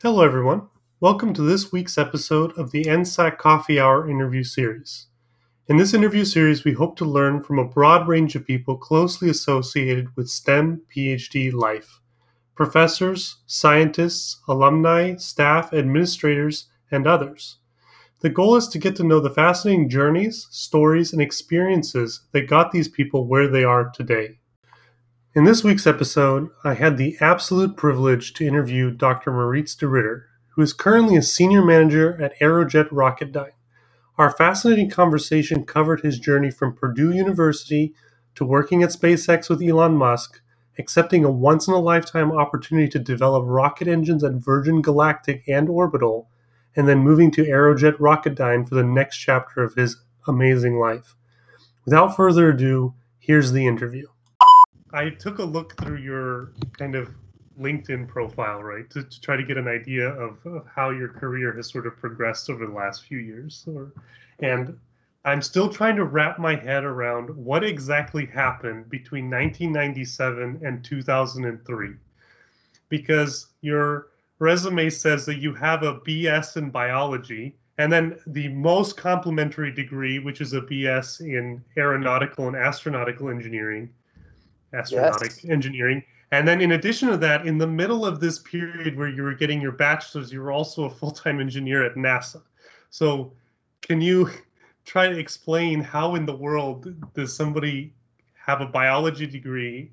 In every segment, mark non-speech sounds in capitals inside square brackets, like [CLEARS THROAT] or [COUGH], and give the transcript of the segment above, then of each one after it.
Hello, everyone. Welcome to this week's episode of the NSAC Coffee Hour interview series. In this interview series, we hope to learn from a broad range of people closely associated with STEM PhD life professors, scientists, alumni, staff, administrators, and others. The goal is to get to know the fascinating journeys, stories, and experiences that got these people where they are today. In this week's episode, I had the absolute privilege to interview Dr. Maurits de Ritter, who is currently a senior manager at Aerojet Rocketdyne. Our fascinating conversation covered his journey from Purdue University to working at SpaceX with Elon Musk, accepting a once in a lifetime opportunity to develop rocket engines at Virgin Galactic and Orbital, and then moving to Aerojet Rocketdyne for the next chapter of his amazing life. Without further ado, here's the interview. I took a look through your kind of LinkedIn profile, right, to, to try to get an idea of, of, how your career has sort of progressed over the last few years. Or, and I'm still trying to wrap my head around what exactly happened between 1997 and 2003. Because your resume says that you have a BS in biology, and then the most complementary degree, which is a BS in aeronautical and astronautical engineering astronautic yes. engineering. And then, in addition to that, in the middle of this period where you were getting your bachelor's, you were also a full time engineer at NASA. So, can you [LAUGHS] try to explain how in the world does somebody have a biology degree,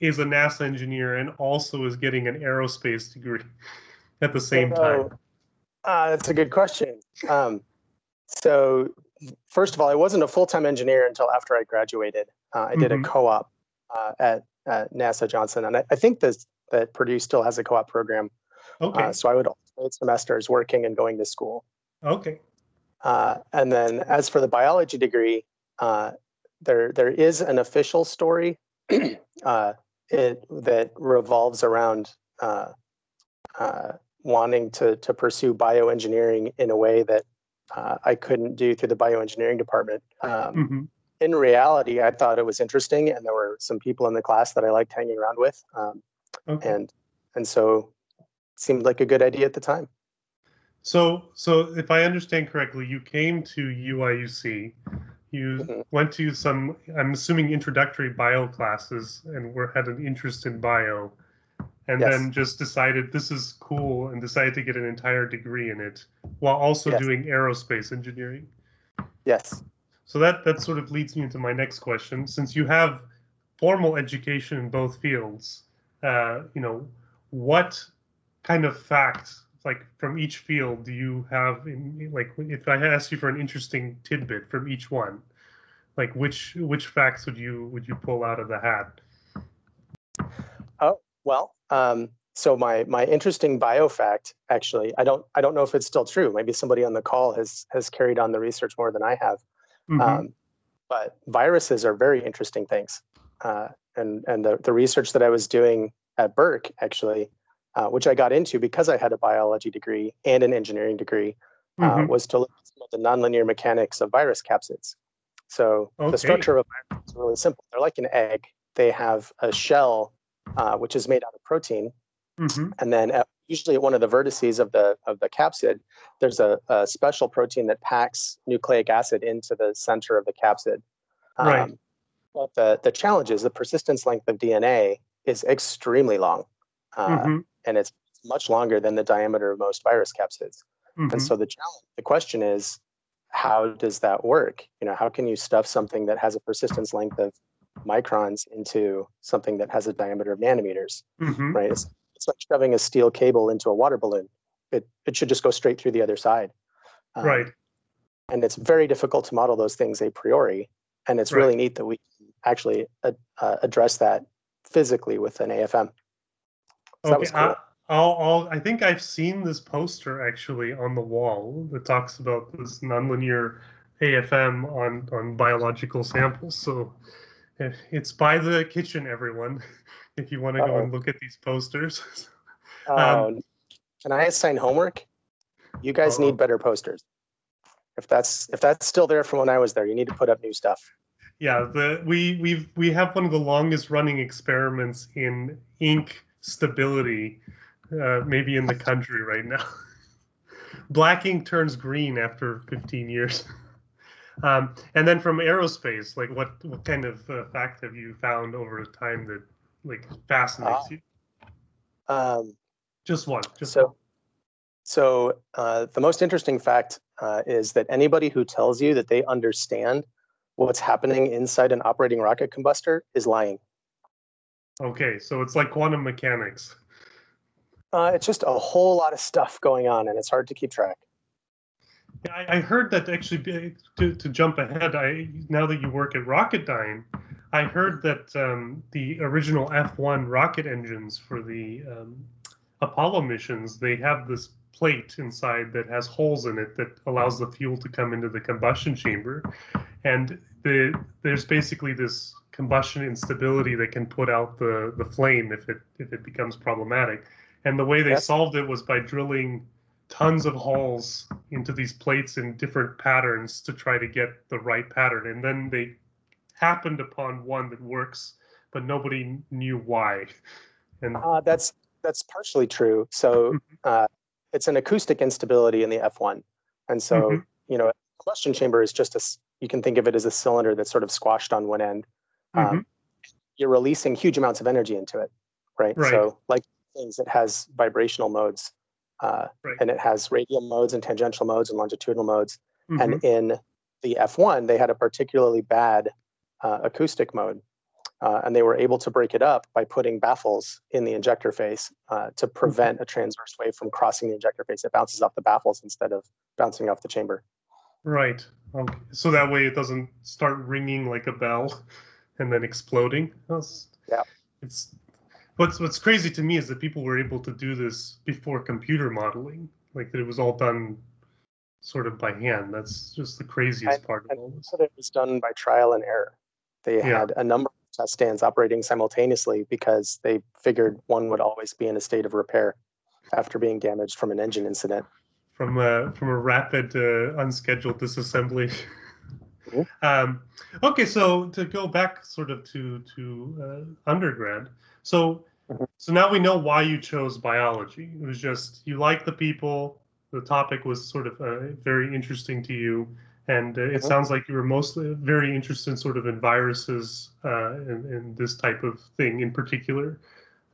is a NASA engineer, and also is getting an aerospace degree [LAUGHS] at the same so, time? Uh, that's a good question. Um, so, first of all, I wasn't a full time engineer until after I graduated. Uh, I did mm-hmm. a co op uh, at, at, NASA Johnson, and I, I think this, that Purdue still has a co-op program. Okay. Uh, so I would alternate semesters working and going to school. Okay. Uh, and then as for the biology degree, uh, there there is an official story [CLEARS THROAT] uh, it, that revolves around uh, wanting to to pursue bioengineering in a way that I couldn't do through the bioengineering department. Um, mm-hmm in reality, I thought it was interesting, and there were some people in the class that I liked hanging around with, um, okay. and and so it seemed like a good idea at the time. So, so if I understand correctly, you came to UIUC, you mm-hmm. went to some, I'm assuming, introductory bio classes, and were had an interest in bio, and yes. then just decided this is cool, and decided to get an entire degree in it, while also yes. doing aerospace engineering. Yes. So that that sort of leads me into my next question. Since you have formal education in both fields, uh, you know, what kind of facts, like from each field, do you have? In, like, if I asked you for an interesting tidbit from each one, like which which facts would you would you pull out of the hat? Oh well, um, so my my interesting bio fact actually, I don't I don't know if it's still true. Maybe somebody on the call has has carried on the research more than I have. Mm-hmm. Um, but viruses are very interesting things. Uh, and and the, the research that I was doing at Burke, actually, uh, which I got into because I had a biology degree and an engineering degree, uh, mm-hmm. was to look at some of the nonlinear mechanics of virus capsids. So okay. the structure of a virus is really simple. They're like an egg. They have a shell, uh, which is made out of protein, mm-hmm. and then at usually at one of the vertices of the of the capsid, there's a, a special protein that packs nucleic acid into the center of the capsid. Um, right. But the the challenge is the persistence length of DNA is extremely long, uh, mm-hmm. and it's much longer than the diameter of most virus capsids. Mm-hmm. And so the challenge, the question is, how does that work? You know, how can you stuff something that has a persistence length of microns into something that has a diameter of nanometers? Mm-hmm. Right. It's, it's like shoving a steel cable into a water balloon. It it should just go straight through the other side. Um, right. And it's very difficult to model those things a priori, and it's right. really neat that we actually uh, uh, address that physically with an AFM. So okay. Cool. I, I'll, I'll, I think I've seen this poster actually on the wall that talks about this nonlinear AFM on on biological samples. So eh, it's by the kitchen, everyone. [LAUGHS] if you want to go and look at these posters. um, [LAUGHS] um, can I assign homework? You guys need better posters. If that's if that's still there from when I was there, you need to put up new stuff. Yeah, the we we've we have one of the longest running experiments in ink stability uh, maybe in the [LAUGHS] country right now. Black ink turns green after 15 years. [LAUGHS] Um, and then from aerospace, like what what kind of uh, fact have you found over time that like fascinates uh, you? Um, just one. Just so, one. so uh, the most interesting fact uh, is that anybody who tells you that they understand what's happening inside an operating rocket combustor is lying. Okay, so it's like quantum mechanics. Uh, it's just a whole lot of stuff going on, and it's hard to keep track. Yeah, I, I heard that actually. To, to jump ahead, I now that you work at Rocketdyne, I heard that um, the original F1 rocket engines for the um, Apollo missions they have this plate inside that has holes in it that allows the fuel to come into the combustion chamber, and the there's basically this combustion instability that can put out the the flame if it if it becomes problematic. And the way they solved it was by drilling tons of holes into these plates in different patterns to try to get the right pattern. And then they happened upon one that works, but nobody knew why. And uh, that's that's partially true. So mm-hmm. uh, it's an acoustic instability in the F1, and so mm-hmm. you know, combustion chamber is just a you can think of it as a cylinder that's sort of squashed on one end. Um, mm-hmm. You're releasing huge amounts of energy into it, right? right? So like things, it has vibrational modes, uh, right. and it has radial modes and tangential modes and longitudinal modes. Mm-hmm. And in the F1, they had a particularly bad uh, acoustic mode. Uh, and they were able to break it up by putting baffles in the injector face uh, to mm-hmm. prevent a transverse wave from crossing the injector face. It bounces off the baffles instead of bouncing off the chamber. Right. Okay. So that way it doesn't start ringing like a bell [LAUGHS] and then exploding. That's, yeah. It's what's what's crazy to me is that people were able to do this before computer modeling. Like that it was all done sort of by hand. That's just the craziest part of all this. It was done by trial and error. They yeah. had a number of test stands operating simultaneously because they figured one would always be in a state of repair after being damaged from an engine incident. From a from a rapid uh, unscheduled disassembly. Mm-hmm. Um, okay, so to go back sort of to to uh, undergrad, so mm-hmm. so now we know why you chose biology. It was just you like the people, the topic was sort of uh, very interesting to you, and uh, it mm-hmm. sounds like you were mostly very interested in sort of in viruses uh, and, and, this type of thing in particular.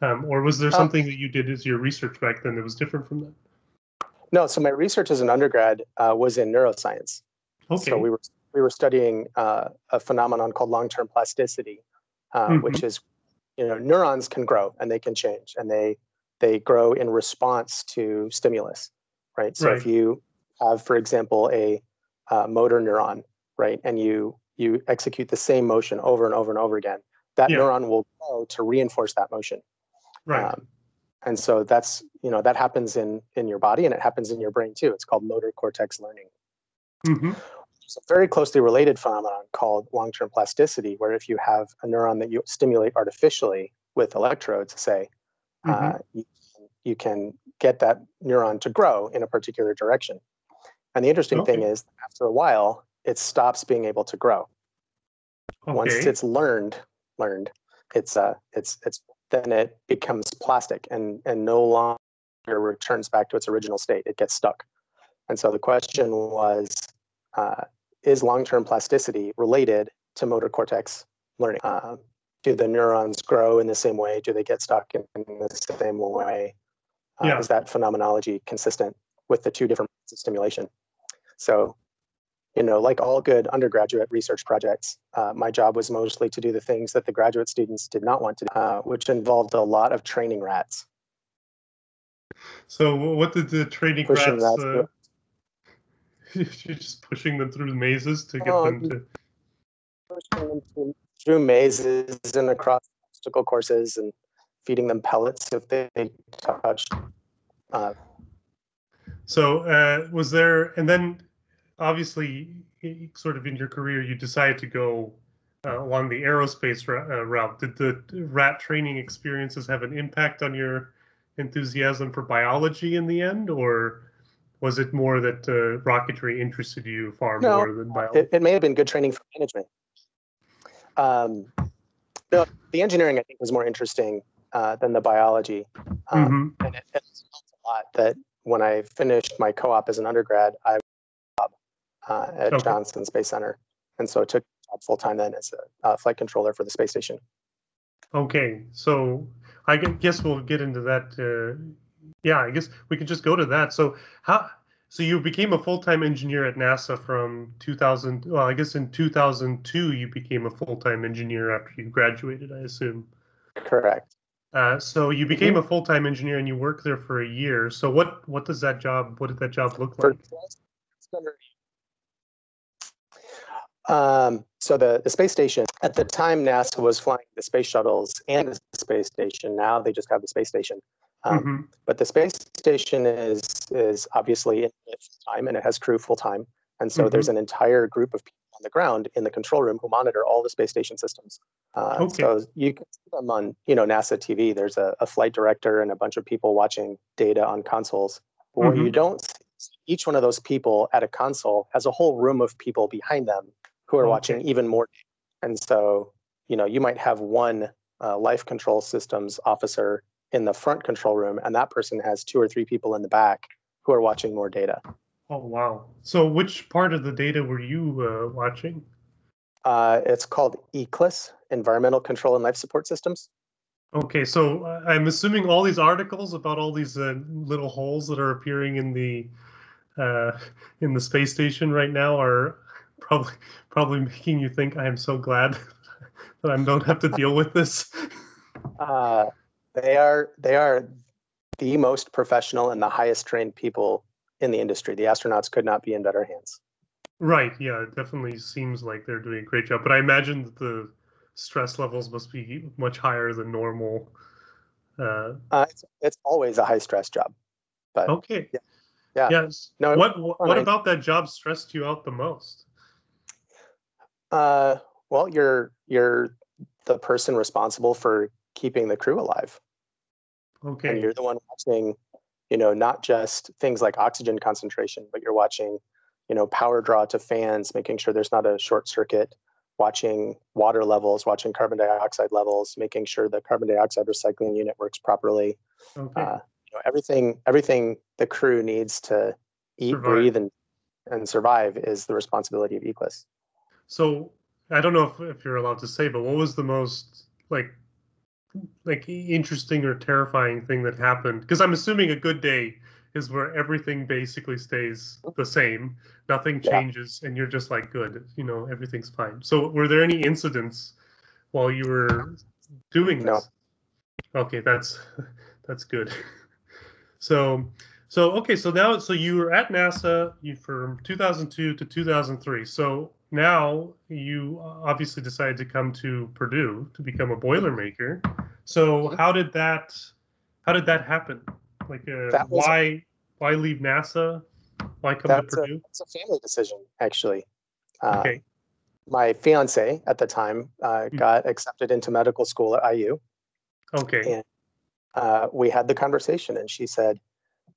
Um, or was there uh, something that you did as your research back then that was different from that? No, so my research as an undergrad uh, was in neuroscience. Okay. So we were we were studying uh, a phenomenon called long-term plasticity, uh, mm-hmm. which is, you know, neurons can grow and they can change, and they they grow in response to stimulus, right? So right. if you have, for example, a uh, motor neuron, right, and you you execute the same motion over and over and over again, that yeah. neuron will grow to reinforce that motion. Right. Um, and so that's you know that happens in in your body and it happens in your brain too. It's called motor cortex learning. Mm-hmm a very closely related phenomenon called long-term plasticity, where if you have a neuron that you stimulate artificially with electrodes, say, mm-hmm. uh, you, you, can get that neuron to grow in a particular direction. And the interesting okay. thing is, after a while, it stops being able to grow. Okay. Once it's learned, learned, it's uh, it's it's then it becomes plastic and and no longer returns back to its original state. It gets stuck. And so the question was, uh, is long-term plasticity related to motor cortex learning? Uh, do the neurons grow in the same way? Do they get stuck in, in the same way? Uh, yeah. Is that phenomenology consistent with the two different stimulation? So, you know, like all good undergraduate research projects, uh, my job was mostly to do the things that the graduate students did not want to do, uh, which involved a lot of training rats. So, what did the training Pushing rats? rats uh, [LAUGHS] You're just pushing them through mazes to get oh, them to. Pushing them through, through mazes and across obstacle courses and feeding them pellets if they touched. Uh, so, uh, was there, and then obviously, sort of in your career, you decided to go uh, along the aerospace uh, route. Did the rat training experiences have an impact on your enthusiasm for biology in the end, or was it more that uh, rocketry interested you far no, more than biology? It, it, may have been good training for management. Um, no, the engineering I think was more interesting uh, than the biology. Um, mm-hmm. And it, it helped a lot that when I finished my co-op as an undergrad, I uh, at okay. Johnson Space Center, and so it took full time then as a uh, flight controller for the space station. Okay, so I guess we'll get into that. Uh, yeah, I guess we can just go to that. So how? So you became a full time engineer at NASA from 2000. Well, I guess in 2002 you became a full time engineer after you graduated. I assume. Correct. Uh, so you became a full time engineer and you worked there for a year. So what what does that job? What did that job look like? Um, so the, the space station at the time NASA was flying the space shuttles and the space station. Now they just have the space station. Um, mm-hmm. But the space station is is obviously in full time and it has crew full time. And so mm-hmm. there's an entire group of people on the ground in the control room who monitor all the space station systems. Uh, okay. So you can see them on you know NASA TV. There's a, a flight director and a bunch of people watching data on consoles. Where mm-hmm. you don't see each one of those people at a console has a whole room of people behind them who are okay. watching even more. And so, you know, you might have one uh, life control systems officer in the front control room, and that person has two or three people in the back who are watching more data. Oh wow! So, which part of the data were you uh, watching? Uh, it's called ECLSS, Environmental Control and Life Support Systems. Okay, so uh, I'm assuming all these articles about all these uh, little holes that are appearing in the uh, in the space station right now are probably probably making you think I am so glad [LAUGHS] that I don't have to deal with this. Uh, they are they are the most professional and the highest trained people in the industry. The astronauts could not be in better hands. Right. Yeah. It definitely seems like they're doing a great job. But I imagine that the stress levels must be much higher than normal. Uh, uh, it's, it's always a high stress job. But okay. Yeah. Yeah. Yes. No. What What, what about that job stressed you out the most? Uh, well, you're you're the person responsible for keeping the crew alive. Okay. And you're the one watching, you know, not just things like oxygen concentration, but you're watching, you know, power draw to fans, making sure there's not a short circuit, watching water levels, watching carbon dioxide levels, making sure the carbon dioxide recycling unit works properly. Okay. Uh, you know, everything everything the crew needs to eat, survive. breathe, and and survive is the responsibility of ECLSS. So I don't know if, if you're allowed to say, but what was the most like like interesting or terrifying thing that happened? Because I'm assuming a good day is where everything basically stays the same, nothing changes, yeah. and you're just like good, you know, everything's fine. So were there any incidents while you were doing this? No. Okay, that's [LAUGHS] that's good. [LAUGHS] So so okay, so now so you were at NASA you from 2002 to 2003. So now you obviously decided to come to Purdue to become a Boilermaker. So mm-hmm. how did that how did that happen? Like uh, why a, why leave NASA? Why come to Purdue? it's a family decision actually. Uh, okay. My fiance at the time uh, mm-hmm. got accepted into medical school at IU. Okay. And uh, we had the conversation, and she said,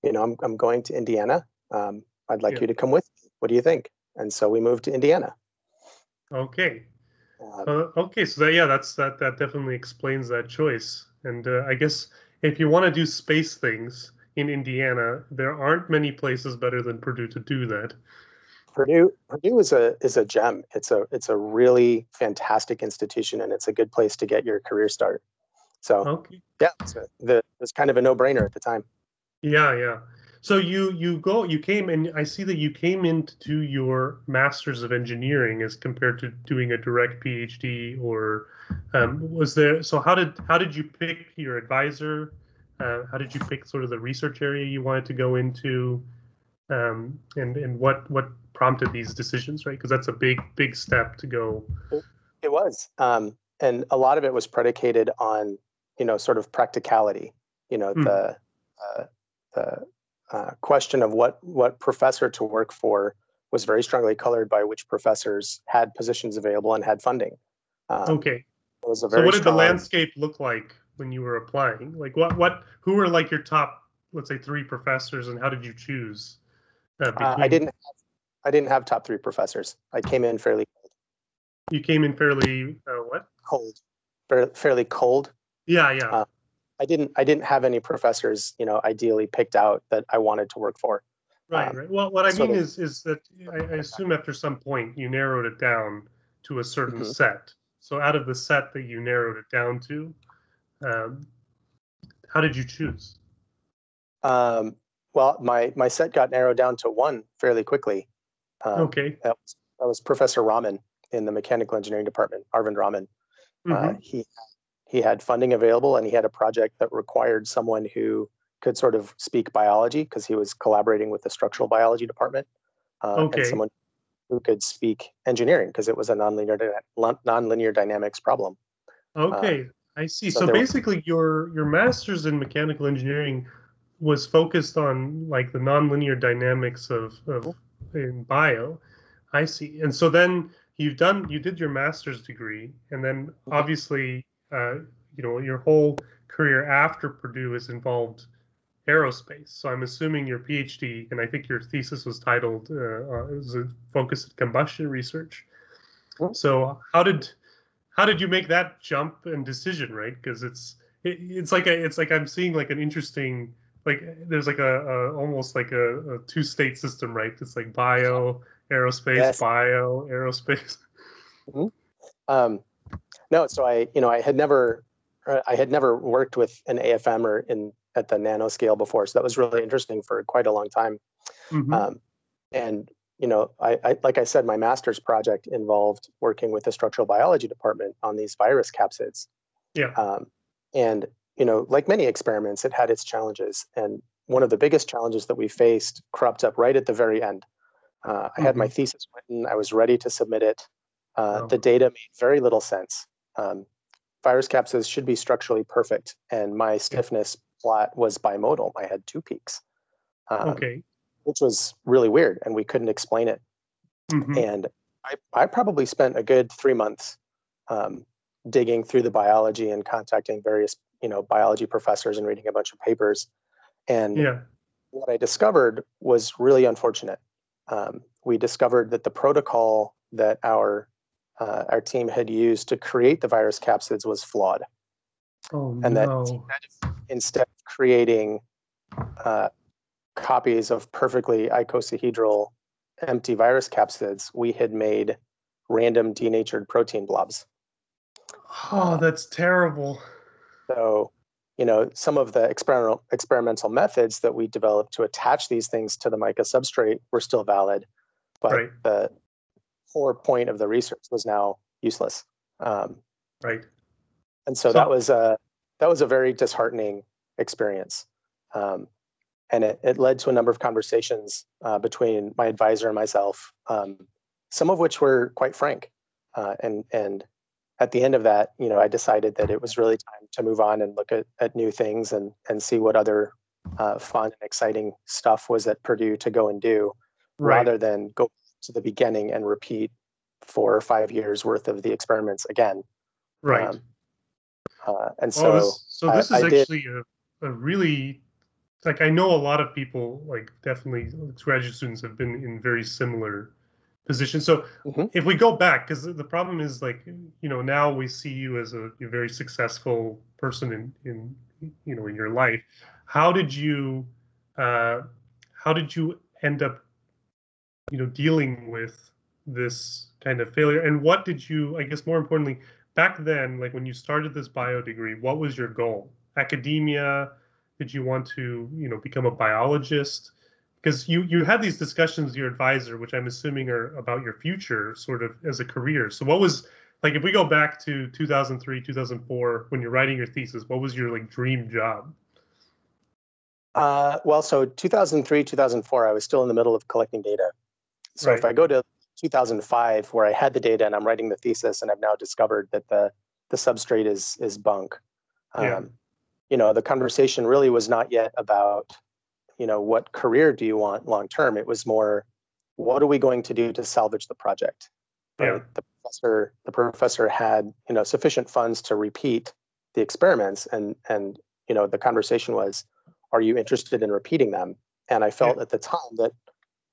"You know, I'm I'm going to Indiana. Um, I'd like yeah. you to come with me. What do you think?" And so we moved to Indiana. Okay. Uh, okay, so that, yeah, that's that. That definitely explains that choice. And uh, I guess if you want to do space things in Indiana, there aren't many places better than Purdue to do that. Purdue, Purdue is a is a gem. It's a it's a really fantastic institution, and it's a good place to get your career start. So, okay. yeah, it's, a, the, it's kind of a no brainer at the time. Yeah, yeah. So you you go you came and I see that you came into your Masters of Engineering as compared to doing a direct PhD or um, was there so how did how did you pick your advisor? Uh, how did you pick sort of the research area you wanted to go into? Um, and and what what prompted these decisions, right? Because that's a big big step to go. It was, um, and a lot of it was predicated on you know sort of practicality. You know mm. the uh, the uh, question of what what professor to work for was very strongly colored by which professors had positions available and had funding. Um, okay. so what did strong... the landscape look like when you were applying? Like what what who were like your top let's say three professors and how did you choose? Uh, uh, I didn't have, I didn't have top three professors. I came in fairly cold. You came in fairly uh, what? Cold. Fairly, fairly cold. Yeah, yeah. I didn't I didn't have any professors, you know, ideally picked out that I wanted to work for. Right, um, right. Well, what I mean of, is is that I, I, assume after some point you narrowed it down to a certain mm-hmm. set. So out of the set that you narrowed it down to, um, how did you choose? Um, well, my my set got narrowed down to one fairly quickly. Um, okay. That was, that was, Professor Raman in the mechanical engineering department, Arvind Raman. Uh, mm-hmm. Uh, he he had funding available and he had a project that required someone who could sort of speak biology because he was collaborating with the structural biology department uh, okay. and someone who could speak engineering because it was a nonlinear nonlinear dynamics problem. Okay, uh, I see. So, so basically, your your master's in mechanical engineering was focused on like the nonlinear dynamics of, of in bio. I see. And so then you've done you did your master's degree, and then mm-hmm. obviously uh, you know your whole career after Purdue is involved aerospace. So I'm assuming your PhD, and I think your thesis was titled uh, uh, was a focus at combustion research. So how did how did you make that jump and decision, right? Because it's it, it's like a, it's like I'm seeing like an interesting like there's like a, a almost like a, a, two state system, right? It's like bio aerospace, yes. bio aerospace. Mm-hmm. Um, no, so I you know I had never uh, I had never worked with an AFM or in at the nanoscale before, so that was really interesting for quite a long time. Mm-hmm. Um, and you know, I, I, like I said, my master's project involved working with the structural biology department on these virus capsids. Yeah. Um, and you know, like many experiments, it had its challenges. And one of the biggest challenges that we faced cropped up right at the very end. Uh, I mm-hmm. had my mm-hmm. thesis written, I was ready to submit it. Uh, oh. The data made very little sense. Um, virus capsids should be structurally perfect, and my stiffness plot was bimodal. I had two peaks. Um, okay. Which was really weird, and we couldn't explain it. Mm-hmm. And I, I probably spent a good three months um, digging through the biology and contacting various you know biology professors and reading a bunch of papers and yeah. what i discovered was really unfortunate um, we discovered that the protocol that our uh, our team had used to create the virus capsids was flawed oh, and no. that instead of, creating uh, copies of perfectly icosahedral empty virus capsids we had made random denatured protein blobs oh that's terrible so, you know, some of the experimental experimental methods that we developed to attach these things to the mica substrate were still valid, but right. the core point of the research was now useless. Um, right. And so, so, that was a that was a very disheartening experience, um, and it, it led to a number of conversations uh, between my advisor and myself, um, some of which were quite frank, uh, and and at the end of that, you know, I decided that it was really time to move on and look at, at new things and and see what other uh, fun and exciting stuff was at Purdue to go and do, right. rather than go to the beginning and repeat four or five years worth of the experiments again. Right. Um, uh, and so, well, this, so this I, is I actually a, a really like I know a lot of people like definitely graduate students have been in very similar positions. So mm-hmm. if we go back, because the problem is like you know now we see you as a, a, very successful person in in you know in your life. How did you uh, how did you end up you know dealing with this kind of failure? And what did you I guess more importantly back then like when you started this bio degree, what was your goal? Academia? Did you want to you know become a biologist? because you you had these discussions with your advisor, which I'm assuming are about your future, sort of as a career. So what was like if we go back to 2003, 2004, when you're writing your thesis, what was your like dream job? Uh, well, so 2003, 2004, I was still in the middle of collecting data. So right. if I go to 2005, where I had the data and I'm writing the thesis, and I've now discovered that the the substrate is is bunk. Um, yeah. You know, the conversation really was not yet about you know, what career do you want long term? It was more, what are we going to do to salvage the project? Right? The professor, the professor had, you know, sufficient funds to repeat the experiments, and and you know, the conversation was, are you interested in repeating them? And I felt yeah. at the time that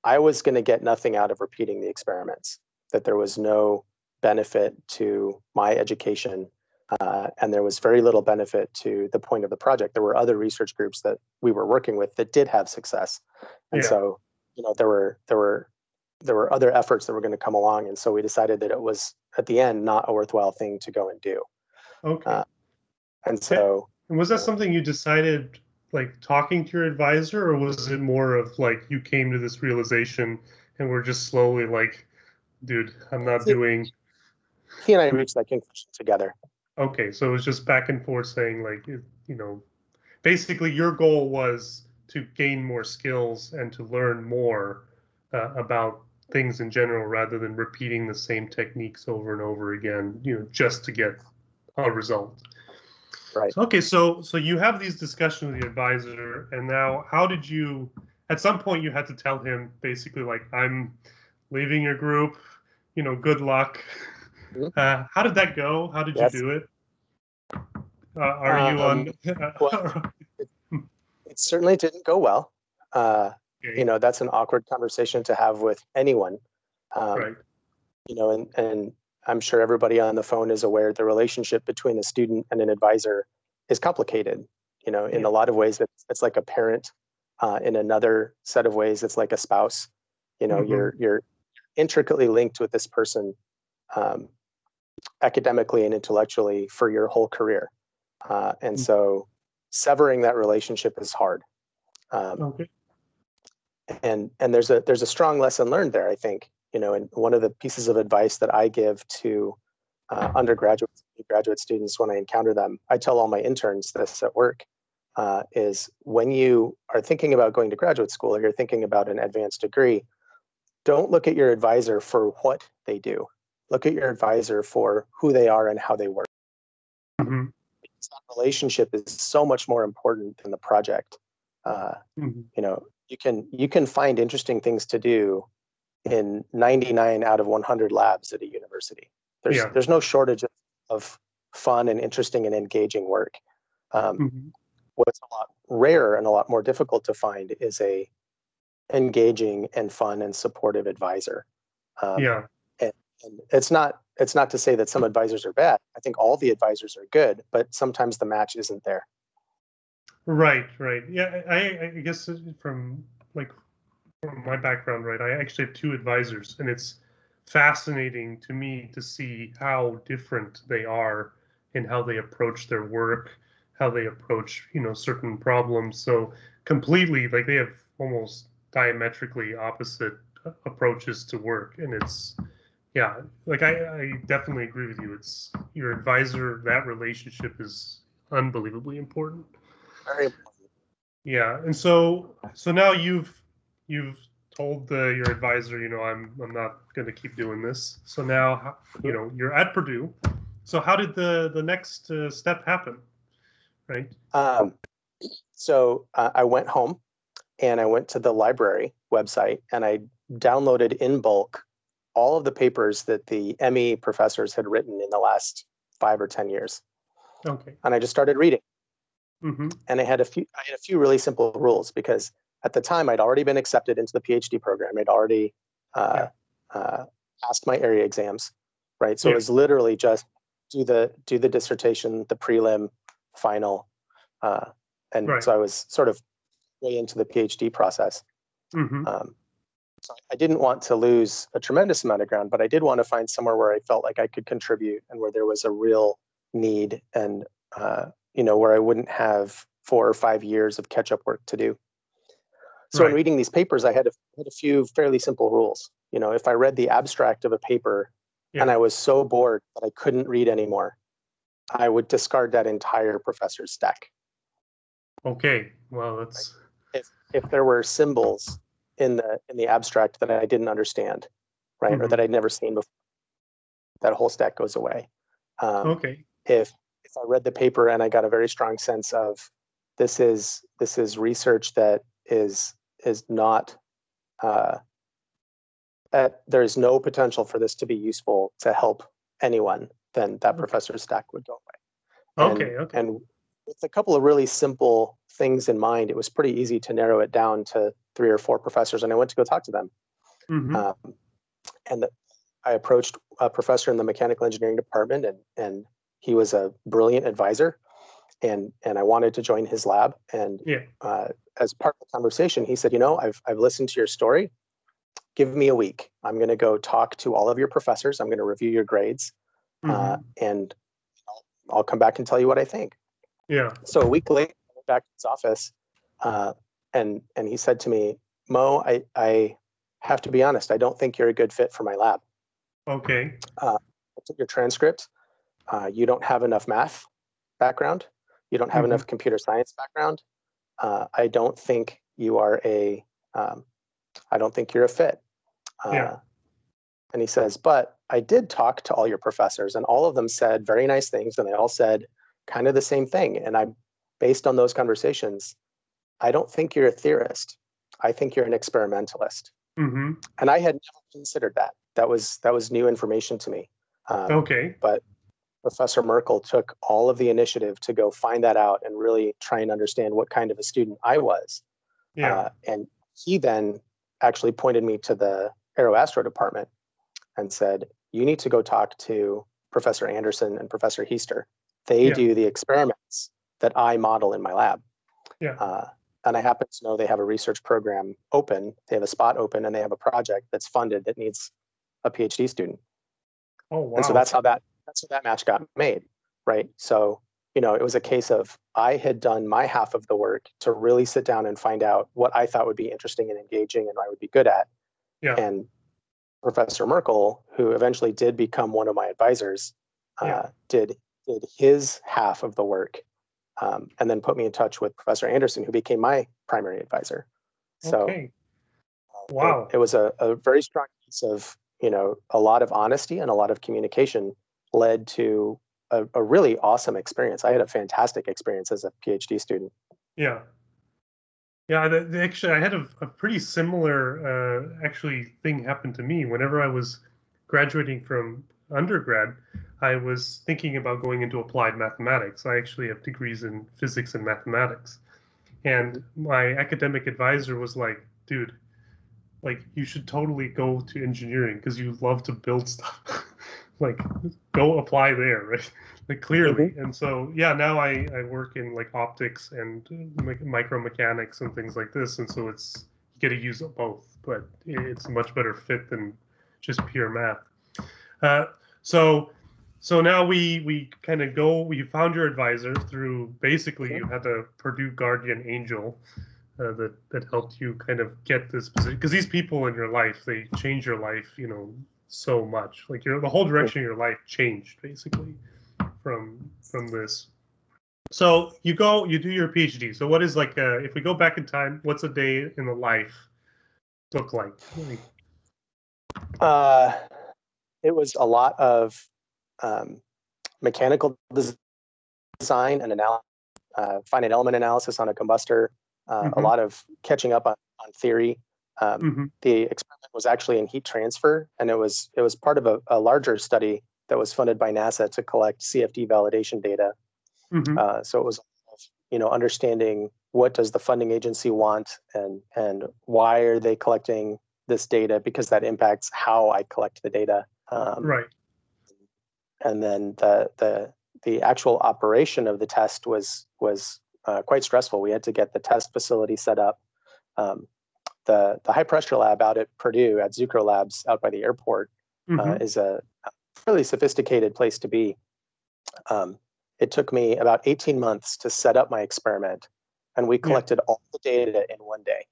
I was going to get nothing out of repeating the experiments. That there was no benefit to my education uh, and there was very little benefit to the point of the project. There were other research groups that we were working with that did have success, and Yeah. so you know there were there were there were other efforts that were going to come along, and so we decided that it was at the end not a worthwhile thing to go and do. Okay. Uh, And so and was that something you decided like talking to your advisor, or was it more of like you came to this realization and we're just slowly like, dude, I'm not doing. he and I reached that conclusion together. Okay, so it was just back and forth saying like, you know, basically your goal was to gain more skills and to learn more uh, about things in general rather than repeating the same techniques over and over again, you know, just to get a result. Right. So, okay, so so you have these discussions with the advisor, and now how did you? At some point, you had to tell him basically like, "I'm leaving your group. You know, good luck." Mhm. Uh, how did that go? How did Yes. you do it? Uh, are you on? [LAUGHS] well- [LAUGHS] It certainly didn't go well. Uh, Okay, you know, that's an awkward conversation to have with anyone. Um, right. you know, and, and I'm sure everybody on the phone is aware the relationship between a student and an advisor is complicated. You know, in Yeah. a lot of ways, it's, it's like a parent. Uh, in another set of ways, it's like a spouse. You know, Mhm. you're you're intricately linked with this person, um, academically and intellectually for your whole career, uh, and Mhm. so severing that relationship is hard. Um, Okay. and and there's a there's a strong lesson learned there i think you know and one of the pieces of advice that i give to uh, undergraduate and graduate students when i encounter them i tell all my interns this at work uh, is when you are thinking about going to graduate school or you're thinking about an advanced degree don't look at your advisor for what they do. Look at your advisor for who they are and how they work. Hmm Because that relationship is so much more important than the project. Uh, hmm you know you can you can find interesting things to do in 99 out of 100 labs at a university there's Yeah. there's no shortage of, fun and interesting and engaging work um, hmm what's a lot rarer and a lot more difficult to find is a engaging and fun and supportive advisor um, Yeah. and it's not it's not to say that some advisors are bad i think all the advisors are good but sometimes the match isn't there Right, right. Yeah, I, I guess from like my background, right, I actually have two advisors, and it's fascinating to me to see how different they are in how they approach their work, how they approach, you know, certain problems. So completely, like they have almost diametrically opposite approaches to work, and it's yeah, like I, I definitely agree with you. It's your advisor, that relationship is unbelievably important. very important Yeah, and so so now you've you've told the, your advisor, you know, I'm I'm not going to keep doing this. So now, you know, you're at Purdue. So how did the the next uh, step happen? Right. Um, so uh, I went home and I went to the library website and I downloaded in bulk all of the papers that the ME professors had written in the last five or 10 years. Okay. And I just started reading. Mm-hmm. And I had a few, I had a few really simple rules because at the time I'd already been accepted into the PhD program. I'd already uh, uh, passed my area exams, right? So Yeah. it was literally just do the do the dissertation, the prelim, final, uh, and Right. so I was sort of way into the PhD process. Mm-hmm. Um, so I didn't want to lose a tremendous amount of ground, but I did want to find somewhere where I felt like I could contribute and where there was a real need and uh, you know where I wouldn't have four or five years of catch-up work to do. So in reading these papers, I had a, had a few fairly simple rules. You know, if I read the abstract of a paper and I was so bored that I couldn't read anymore, I would discard that entire professor's stack. Okay. Well, that's if there were symbols in the in the abstract that I didn't understand, right, or Mhm. that I'd never seen before, that whole stack goes away. Um, okay. If if I read the paper and I got a very strong sense of this is this is research that is is not uh, that there is no potential for this to be useful to help anyone, then that Okay. professor's stack would go away. And- Okay. Okay. And with a couple of really simple things in mind, it was pretty easy to narrow it down to three or four professors. And I went to go talk to them. Mm-hmm. Um, and the, I approached a professor in the mechanical engineering department, and, and he was a brilliant advisor, and and I wanted to join his lab. And Yeah. uh, as part of the conversation, he said, "You know, I've I've listened to your story. Give me a week. I'm going to go talk to all of your professors. I'm going to review your grades, uh, Mhm. and I'll, I'll come back and tell you what I think." yeah. So a week later, I went back to his office, uh, and and he said to me, "Mo, I I have to be honest. I don't think you're a good fit for my lab. Okay. At your transcript. Uh, you don't have enough math background. You don't have Mhm. enough computer science background. Uh, I don't think you are a. Um, I don't think you're a fit." Uh, Yeah. And he says, "But I did talk to all your professors, and all of them said very nice things, and they all said kind of the same thing. And I, based on those conversations, I don't think you're a theorist. I think you're an experimentalist." mm-hmm. And I had never considered that. That was that was new information to me. Um, Okay. Professor Merkle took all of the initiative to go find that out and really try and understand what kind of a student I was. Yeah. Uh, and he then actually pointed me to the Aeroastro department and said, "You need to go talk to Professor Anderson and Professor Heister. They Yeah. do the experiments that I model in my lab." Yeah. Uh, and I happen to know they have a research program open. They have a spot open, and they have a project that's funded that needs a PhD student. oh wow. And so that's how that that's how that match got made, right? So you know, it was a case of I had done my half of the work to really sit down and find out what I thought would be interesting and engaging and I would be good at. Yeah. And Professor Merkle, who eventually did become one of my advisors, Yeah. uh, did did his half of the work, um, and then put me in touch with Professor Anderson, who became my primary advisor. So okay. it- Wow. it, was a, a very strong piece of you know a lot of honesty and a lot of communication led to a, a really awesome experience. I had a fantastic experience as a PhD student. Yeah. Yeah, actually, I had a, a pretty similar uh, actually thing happen to me. Whenever I was graduating from undergrad, I was thinking about going into applied mathematics. I actually have degrees in physics and mathematics. And my academic advisor was like, dude, like you should totally go to engineering because you love to build stuff. [LAUGHS] like go apply there, [LAUGHS] right? Like clearly. And so yeah, now I I work in like optics and uh, mi- micromechanics and things like this, and so it's you get to use both, but it's a much better fit than just pure math. Uh, so so now we we kind of go. We found your advisor through basically you had a Purdue guardian angel uh, that that helped you kind of get this position because these people in your life they change your life you know so much. Like your the whole direction of your life changed basically from from this. So you go you do your phd so what is like uh, if we go back in time what's a day in the life look like? Uh, it was a lot of um, mechanical design and analysis, uh, finite element analysis on a combustor, uh, a Mhm. lot of catching up on, on theory. Um, mhm, the experiment was actually in heat transfer, and it was it was part of a, a larger study that was funded by NASA to collect CFD validation data. mhm, Uh, so it was, you know, understanding what does the funding agency want, and and why are they collecting this data because that impacts how I collect the data. Um, right And then the the the actual operation of the test was was uh, quite stressful. We had to get the test facility set up. Um, the the high pressure lab out at Purdue at Zucrow Labs out by the airport uh, mhm, is a really sophisticated place to be. Um, it took me about 18 months to set up my experiment, and we collected all the data in one day.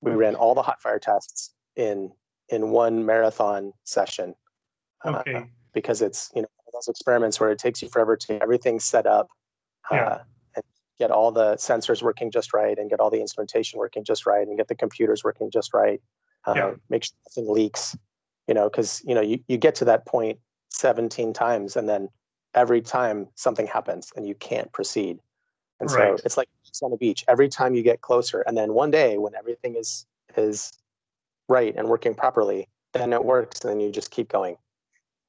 We ran all the hot fire tests in in one marathon session uh, okay because it's you know those experiments where it takes you forever to get everything set up uh, Yeah. and get all the sensors working just right and get all the instrumentation working just right and get the computers working just right uh, Yeah. make sure nothing leaks you know because you know you, you get to that point 17 times and then every time something happens and you can't proceed and so Right. it's like it's on the beach every time you get closer and then one day when everything is is right and working properly then it works and then you just keep going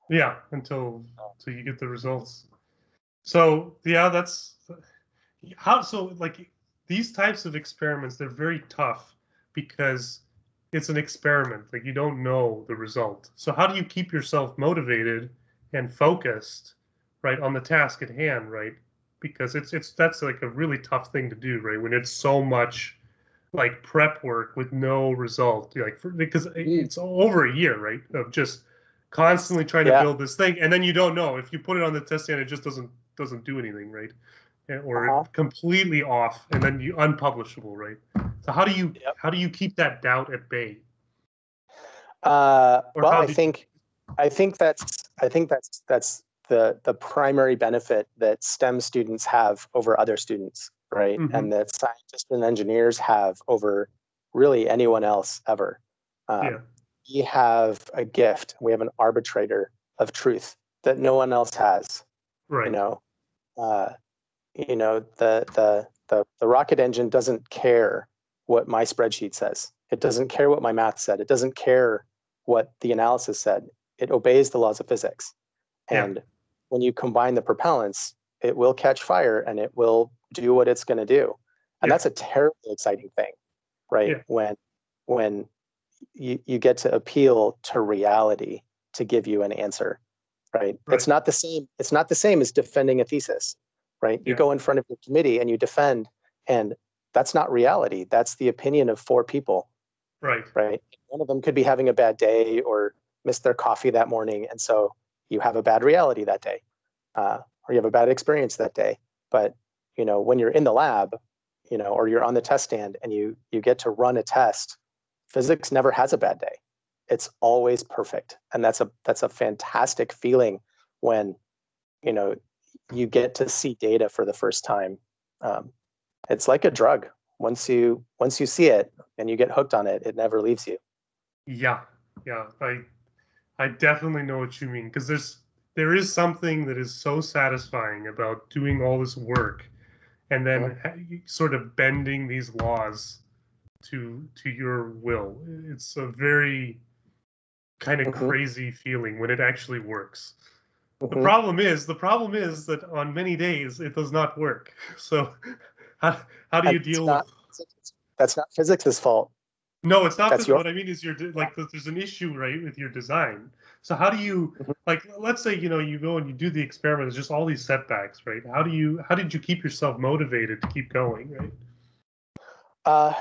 yeah until until you get the results so yeah that's how so like these types of experiments they're very tough because it's an experiment like you don't know the result so how do you keep yourself motivated and focused right, on the task at hand, right? Because it's it's that's like a really tough thing to do, right? When it's so much like prep work with no result, like for, because Mm. it's over a year, right, of just constantly trying to Yeah. build this thing, and then you don't know if you put it on the test stand, it just doesn't doesn't do anything, right? Or Uh-huh. completely off, and then you unpublishable, right? So how do you Yep. how do you keep that doubt at bay? Uh, well, I think, I think that's, I think that's that's the the primary benefit that STEM students have over other students, right? Mhm. And that scientists and engineers have over really anyone else ever. Um, yeah, We have a gift. We have an arbitrator of truth that no one else has. right. You know, uh, you know the the the the rocket engine doesn't care what my spreadsheet says. It doesn't care what my math said. It doesn't care what the analysis said. It obeys the laws of physics. Yeah. And when you combine the propellants, it will catch fire and it will do what it's going to do. And Yeah. that's a terribly exciting thing, right? Yeah. When when you, you get to appeal to reality to give you an answer, right? Right. It's not the same. It's not the same as defending a thesis, right? You go in front of your committee and you defend, and that's not reality. That's the opinion of four people, Right. right? One of them could be having a bad day or missed their coffee that morning, and so you have a bad reality that day, uh, or you have a bad experience that day. But you know, when you're in the lab, you know, or you're on the test stand and you you get to run a test, physics never has a bad day. It's always perfect, and that's a that's a fantastic feeling when you know you get to see data for the first time. Um, it's like a drug. Once you once you see it and you get hooked on it, it never leaves you. Yeah, yeah, I I definitely know what you mean because there's there is something that is so satisfying about doing all this work and then ha- sort of bending these laws to to your will. It's a very kind of Mhm. crazy feeling when it actually works. The Mhm. problem is the problem is that on many days it does not work. [LAUGHS] So how how do you deal not- with That's not physics' fault. No, it's not. That's That, your- what I mean is, you're like there's an issue, right, with your design. So how do you, Mhm. like, let's say you know you go and you do the experiment. There's just all these setbacks, right? How do you, how did you keep yourself motivated to keep going, right? Uh,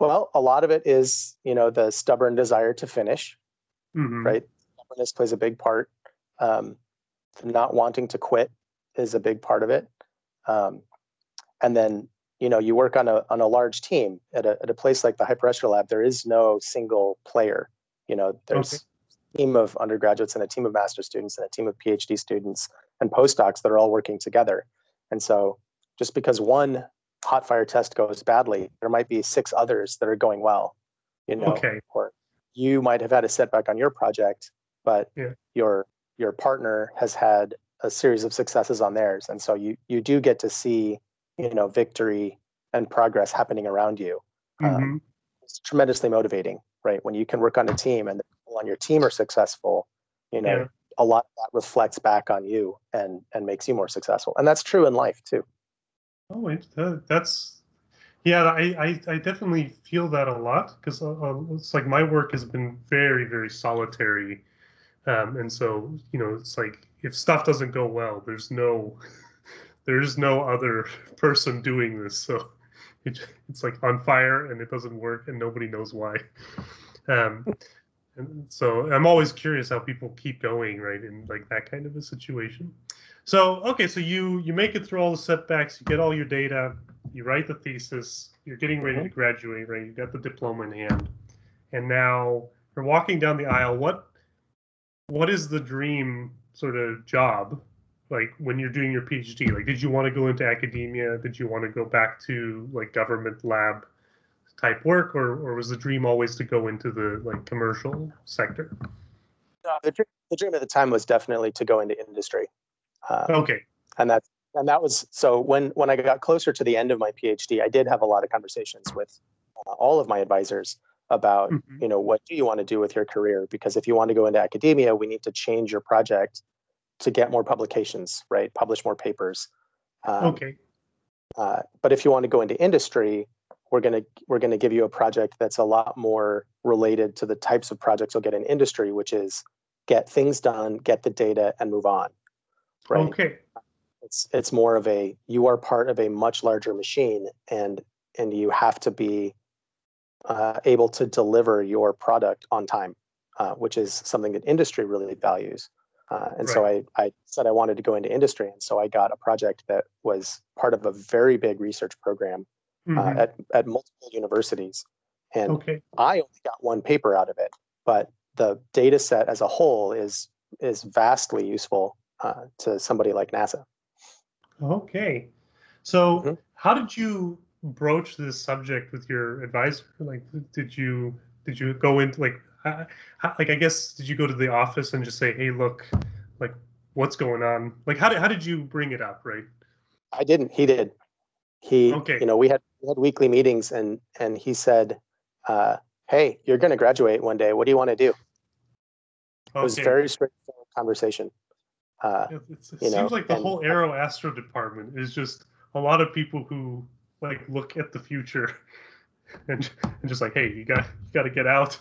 well, a lot of it is you know the stubborn desire to finish. Mm-hmm. Right. Stubbornness plays a big part. Um, not wanting to quit is a big part of it. Um, and then you know you work on a on a large team at a at a place like the Pressure Lab. There is no single player. You know, there's Okay. a team of undergraduates and a team of master students and a team of PhD students and postdocs that are all working together. And so, just because one hot fire test goes badly, there might be six others that are going well. You know, Okay. or you might have had a setback on your project, but Yeah. your your partner has had a series of successes on theirs, and so you you do get to see you know victory and progress happening around you. Mm-hmm. Um, it's tremendously motivating, right? When you can work on a team and the people on your team are successful, you know, Yeah. a lot of that reflects back on you and and makes you more successful. And that's true in life too. Oh, wait, that, that's yeah. I, I I definitely feel that a lot because uh, uh, it's like my work has been very very solitary, um, and so you know it's like if stuff doesn't go well, there's no [LAUGHS] there's no other [LAUGHS] person doing this, so it, it's like on fire and it doesn't work and nobody knows why. Um, and so I'm always curious how people keep going, right, in like that kind of a situation. So okay, so you you make it through all the setbacks, you get all your data, you write the thesis, you're getting ready to graduate, right? You got the diploma in hand, and now you're walking down the aisle. What what is the dream sort of job like when you're doing your PhD? Like, did you want to go into academia? Did you want to go back to like government lab type work, or or was the dream always to go into the like commercial sector? The dream, the dream at the time was definitely to go into industry. Uh, Okay. and that and that was so when when I got closer to the end of my PhD, I did have a lot of conversations with uh, all of my advisors about Mhm. you know what do you want to do with your career because if you want to go into academia, we need to change your project to get more publications, right? Publish more papers. Um, Okay. uh, but if you want to go into industry, we're gonna we're gonna give you a project that's a lot more related to the types of projects you'll get in industry, which is get things done, get the data, and move on. right? Okay. It's it's more of a you are part of a much larger machine, and and you have to be uh, able to deliver your product on time, uh, which is something that industry really values. Uh, and right. so I, I said I wanted to go into industry. And so I got a project that was part of a very big research program uh, mm-hmm. at, at multiple universities. And okay. I only got one paper out of it, but the data set as a whole is is vastly useful uh, to somebody like NASA. Okay. So mm-hmm. how did you broach this subject with your advisor? Like, did you did you go into like like I guess did you go to the office and just say, "Hey, look, like what's going on?" Like how did how did you bring it up, right? I didn't. He did. He, okay. you know, we had we had weekly meetings, and and he said, uh, "Hey, you're going to graduate one day. What do you want to do?" Okay. It was very straightforward conversation. Uh, it, it seems know, like the and, whole Aero Astro department is just a lot of people who like look at the future [LAUGHS] and, and just like, hey, you got you got to get out.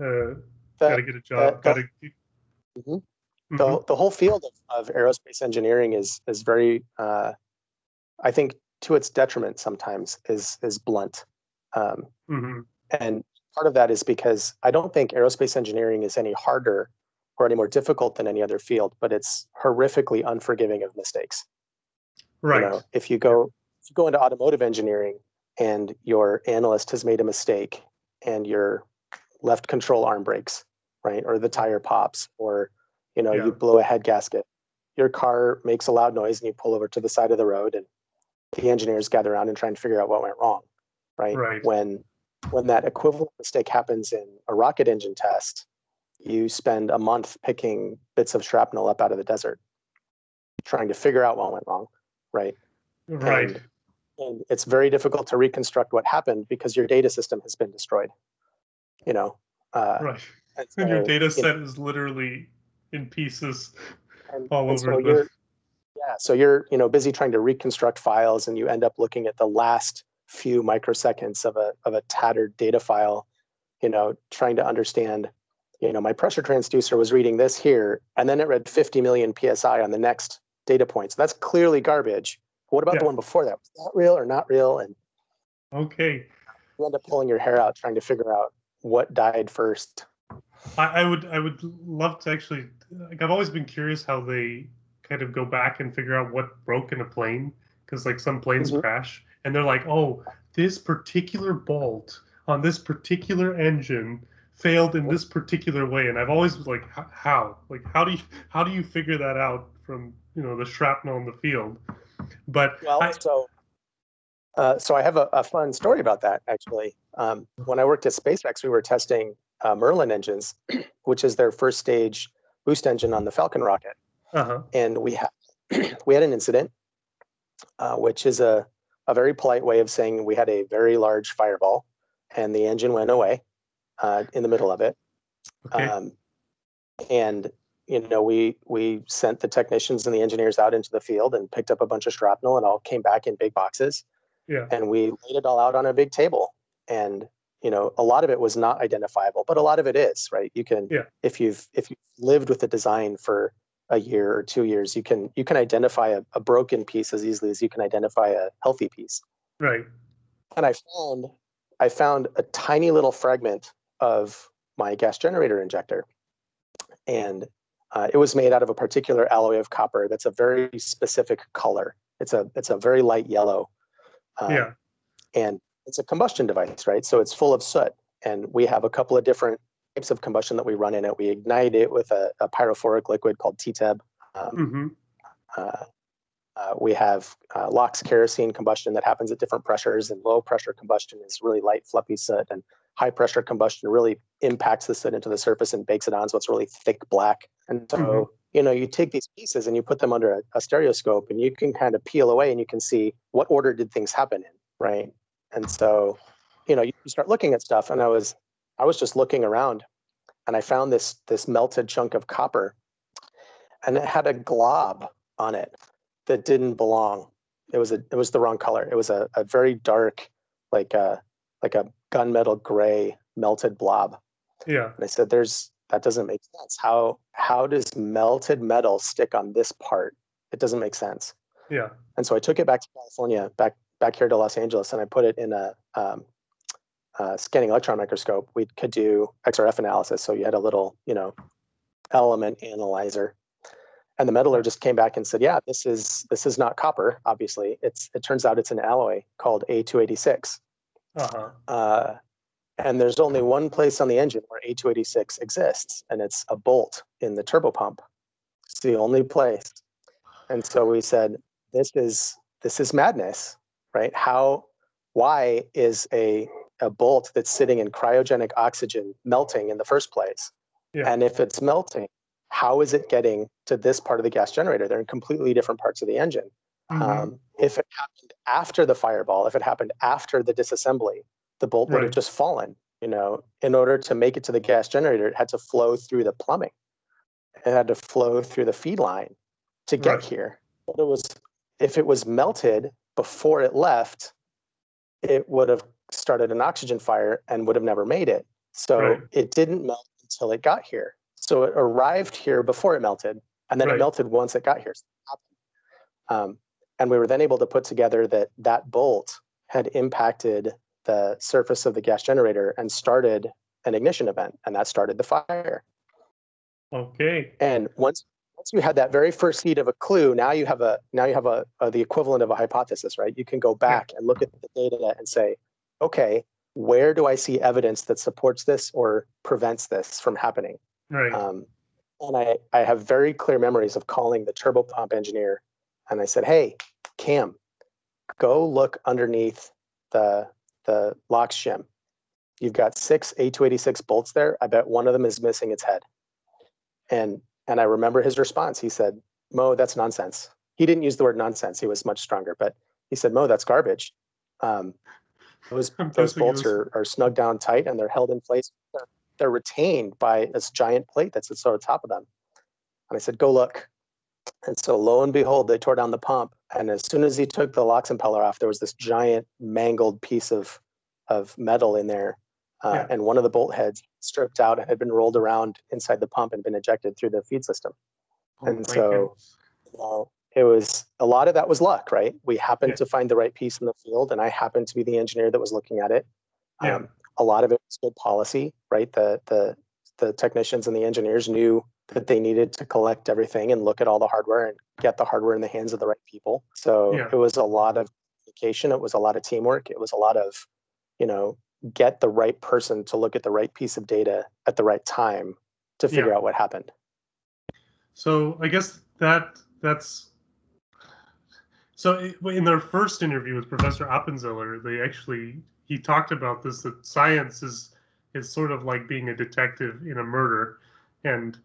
Uh, got to get a job. Got to. Mm-hmm. Mm-hmm. The, the whole field of, of aerospace engineering is is very, uh, I think, to its detriment sometimes is is blunt, um, mm-hmm. and part of that is because I don't think aerospace engineering is any harder or any more difficult than any other field, but it's horrifically unforgiving of mistakes. Right. You know, if you go you go into automotive engineering and your analyst has made a mistake and your left control arm breaks, right? Or the tire pops, or you know, yeah. you blow a head gasket. Your car makes a loud noise and you pull over to the side of the road and the engineers gather around and try and figure out what went wrong. Right. right. When when that equivalent mistake happens in a rocket engine test, you spend a month picking bits of shrapnel up out of the desert, trying to figure out what went wrong. Right. Right. And, and it's very difficult to reconstruct what happened because your data system has been destroyed you know. Uh, right. And, so, and your data set know, is literally in pieces and, all and over so the. Yeah, so you're you know busy trying to reconstruct files, and you end up looking at the last few microseconds of a of a tattered data file, you know, trying to understand. You know, my pressure transducer was reading this here, and then it read 50 million psi on the next data point. So that's clearly garbage. What about yeah. the one before that? Was that real or not real? And okay, you end up pulling your hair out trying to figure out what died first? I, I would I would love to actually like I've always been curious how they kind of go back and figure out what broke in a plane because like some planes mm-hmm. crash and they're like oh this particular bolt on this particular engine failed in this particular way and i've always like how like how do you how do you figure that out from you know the shrapnel in the field but well I, so uh, so I have a, a, fun story about that actually. Um, when I worked at SpaceX, we were testing uh, Merlin engines, [CLEARS THROAT] which is their first stage boost engine on the Falcon rocket, uh-huh. and we had [CLEARS THROAT] we had an incident, uh, which is a a very polite way of saying we had a very large fireball, and the engine went away uh, in the middle of it. Okay. Um, and you know we we sent the technicians and the engineers out into the field and picked up a bunch of shrapnel and all came back in big boxes yeah. And we laid it all out on a big table. And, you know, a lot of it was not identifiable, but a lot of it is, right? You can yeah. if you've if you've lived with the design for a year or two years, you can you can identify a, a broken piece as easily as you can identify a healthy piece. Right. And I found I found a tiny little fragment of my gas generator injector. And uh, it was made out of a particular alloy of copper that's a very specific color. It's a it's a very light yellow. Um, yeah. And it's a combustion device, right? So it's full of soot. And we have a couple of different types of combustion that we run in it. We ignite it with a, a pyrophoric liquid called TTEB. Um, mm-hmm. uh, uh, we have uh, LOX kerosene combustion that happens at different pressures, and low pressure combustion is really light, fluffy soot, and high pressure combustion really impacts the soot into the surface and bakes it on, so it's really thick black. And so, mm-hmm. you know, you take these pieces and you put them under a, a stereoscope, and you can kind of peel away, and you can see what order did things happen in, right? And so, you know, you start looking at stuff, and I was, I was just looking around, and I found this this melted chunk of copper, and it had a glob on it that didn't belong. It was a it was the wrong color. It was a, a very dark, like a like a gunmetal gray melted blob. Yeah. And I said, "There's that doesn't make sense. How how does melted metal stick on this part? It doesn't make sense. Yeah. And so I took it back to California, back back here to Los Angeles, and I put it in a, um, a scanning electron microscope. We could do XRF analysis. So you had a little, you know, element analyzer. And the metallurgist came back and said, "Yeah, this is this is not copper. Obviously, it's it turns out it's an alloy called A286. Uh-huh. Uh, and there's only one place on the engine where A286 exists, and it's a bolt in the turbopump. It's the only place. And so we said, this is this is madness, right? How why is a a bolt that's sitting in cryogenic oxygen melting in the first place? Yeah. And if it's melting, how is it getting to this part of the gas generator? They're in completely different parts of the engine. Mhm. Um, if it happened after the fireball, if it happened after the disassembly, the bolt would have just fallen. You know, in order to make it to the gas generator, it had to flow through the plumbing. It had to flow through the feed line to get Right. here. But it was if it was melted before it left, it would have started an oxygen fire and would have never made it. So Right. it didn't melt until it got here. So it arrived here before it melted, and then Right. it melted once it got here. Um, and we were then able to put together that that bolt had impacted the surface of the gas generator and started an ignition event, and that started the fire. Okay. And once once you had that very first seed of a clue, now you have a now you have a, a the equivalent of a hypothesis, right? You can go back and look at the data and say, okay, where do I see evidence that supports this or prevents this from happening? Right. Um, and I, I have very clear memories of calling the turbopump engineer and I said, Hey, Cam, go look underneath the the lock shim. You've got six A286 bolts there. I bet one of them is missing its head. And and I remember his response. He said, Mo, that's nonsense. He didn't use the word nonsense. He was much stronger, but he said, Mo, that's garbage. Um, [LAUGHS] those those bolts are, are snug down tight and they're held in place. They're retained by this giant plate that sits on top of them. And I said, go look. And so lo and behold, they tore down the pump. And as soon as he took the LOX impeller off, there was this giant mangled piece of, of metal in there. Uh, Yeah. And one of the bolt heads stripped out and had been rolled around inside the pump and been ejected through the feed system. Oh, and so-. Well, it was a lot of that was luck, right? We happened Yeah. to find the right piece in the field, and I happened to be the engineer that was looking at it. Yeah. Um, a lot of it was good policy, right? The the the technicians and the engineers knew that they needed to collect everything and look at all the hardware and get the hardware in the hands of the right people. So Yeah. it was a lot of communication. It was a lot of teamwork. It was a lot of, you know, get the right person to look at the right piece of data at the right time to figure Yeah. out what happened. So I guess that that's so in their first interview with Professor Appenzeller, they actually he talked about this that science is is sort of like being a detective in a murder, and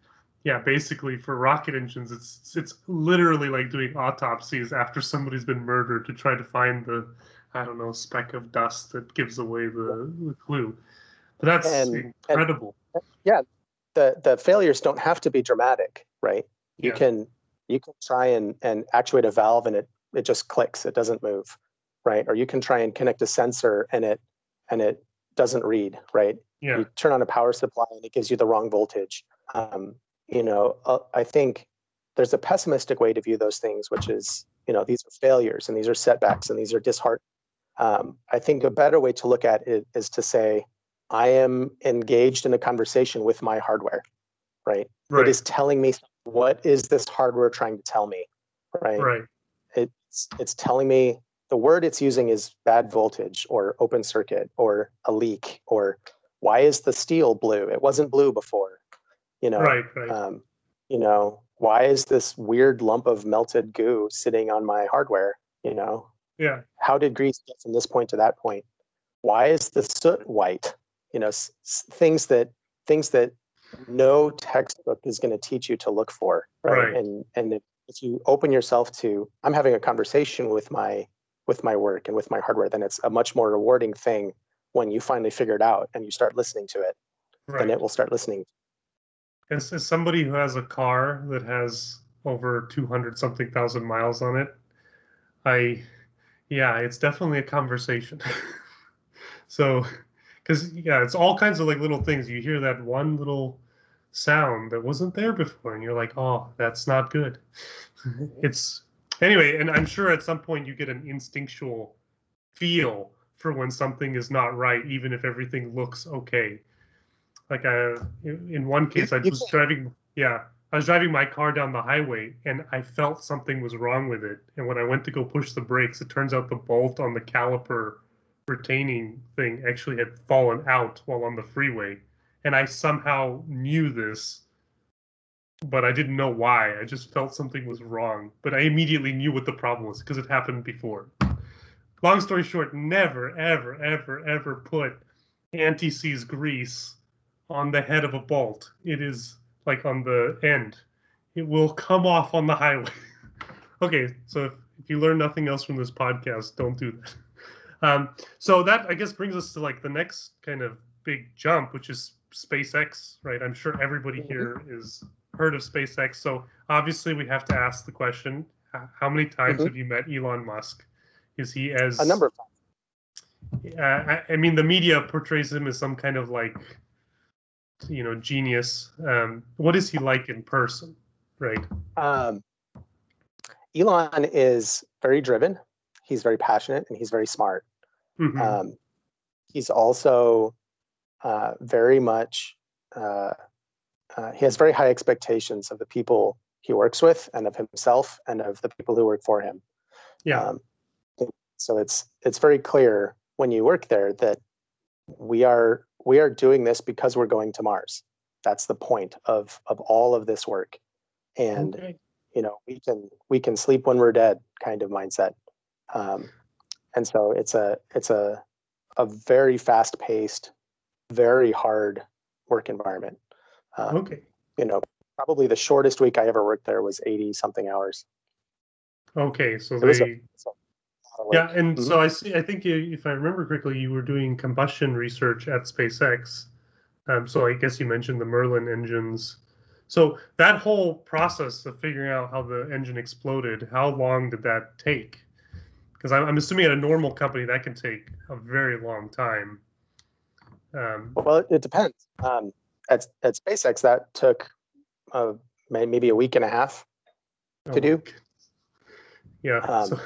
yeah, basically for rocket engines, it's it's literally like doing autopsies after somebody's been murdered to try to find the I don't know speck of dust that gives away the, the clue. But that's And- and- incredible. the the failures don't have to be dramatic, right? You Yeah. can you can try and and actuate a valve and it it just clicks, it doesn't move, right? Or you can try and connect a sensor and it and it doesn't read, right? yeah, You turn on a power supply and it gives you the wrong voltage. Um, you know, uh, I think there's a pessimistic way to view those things, which is you know these are failures and these are setbacks and these are disheart. Um, I think a better way to look at it is to say, I am engaged in a conversation with my hardware, right? right, It is telling me what is this hardware trying to tell me, right? right, It's it's telling me the word it's using is bad voltage or open circuit or a leak or why is the steel blue? It wasn't blue before, you know. right, right. Um, you know, why is this weird lump of melted goo sitting on my hardware? You know, yeah, how did grease get from this point to that point? Why is the soot white? You know, s- things that things that no textbook is going to teach you to look for, right? Right. And and if you open yourself to, I'm having a conversation with my with my work and with my hardware, then it's a much more rewarding thing when you finally figure it out and you start listening to it. right. Then it will start listening. As, as somebody who has a car that has over 200 something thousand miles on it, I, yeah, it's definitely a conversation. [LAUGHS] so, because, yeah, it's all kinds of like little things. You hear that one little sound that wasn't there before, and you're like, oh, that's not good. [LAUGHS] it's anyway, and I'm sure at some point you get an instinctual feel for when something is not right, even if everything looks okay. Like I, in one case, I was driving. Yeah, I was driving my car down the highway, and I felt something was wrong with it. And when I went to go push the brakes, it turns out the bolt on the caliper retaining thing actually had fallen out while on the freeway. And I somehow knew this, but I didn't know why. I just felt something was wrong. But I immediately knew what the problem was because it happened before. Long story short, never, ever, ever, ever put anti seize grease on the head of a bolt. It is like on the end. It will come off on the highway. [LAUGHS] okay, so if, if you learn nothing else from this podcast, don't do that. [LAUGHS] Um, so that I guess brings us to like the next kind of big jump, which is SpaceX, right? I'm sure everybody mm-hmm. here is heard of SpaceX. So obviously we have to ask the question: How many times mm-hmm. have you met Elon Musk? Is he as a number of times? Uh, I, I, mean, the media portrays him as some kind of like, you know, genius. Um, what is he like in person, right? Um, Elon is very driven. He's very passionate and he's very smart. Mm-hmm. Um, he's also uh, very much, uh, uh, he has very high expectations of the people he works with and of himself and of the people who work for him. Yeah. Um, so it's it's very clear when you work there that we are we are doing this because we're going to Mars. That's the point of of all of this work. And okay. you know, we can we can sleep when we're dead kind of mindset. Um, and so it's a it's a a very fast paced, very hard work environment. Um, okay. You know, probably the shortest week I ever worked there was 80 something hours. Okay, so they. A, yeah, and mm-hmm. so I see. I think if I remember correctly, you were doing combustion research at SpaceX. Um, so I guess you mentioned the Merlin engines. So that whole process of figuring out how the engine exploded, how long did that take? because I'm, I'm, assuming at a normal company that can take a very long time. Um, well, it depends. Um, at at SpaceX, that took uh, maybe a week and a half to oh do. Yeah. Um, so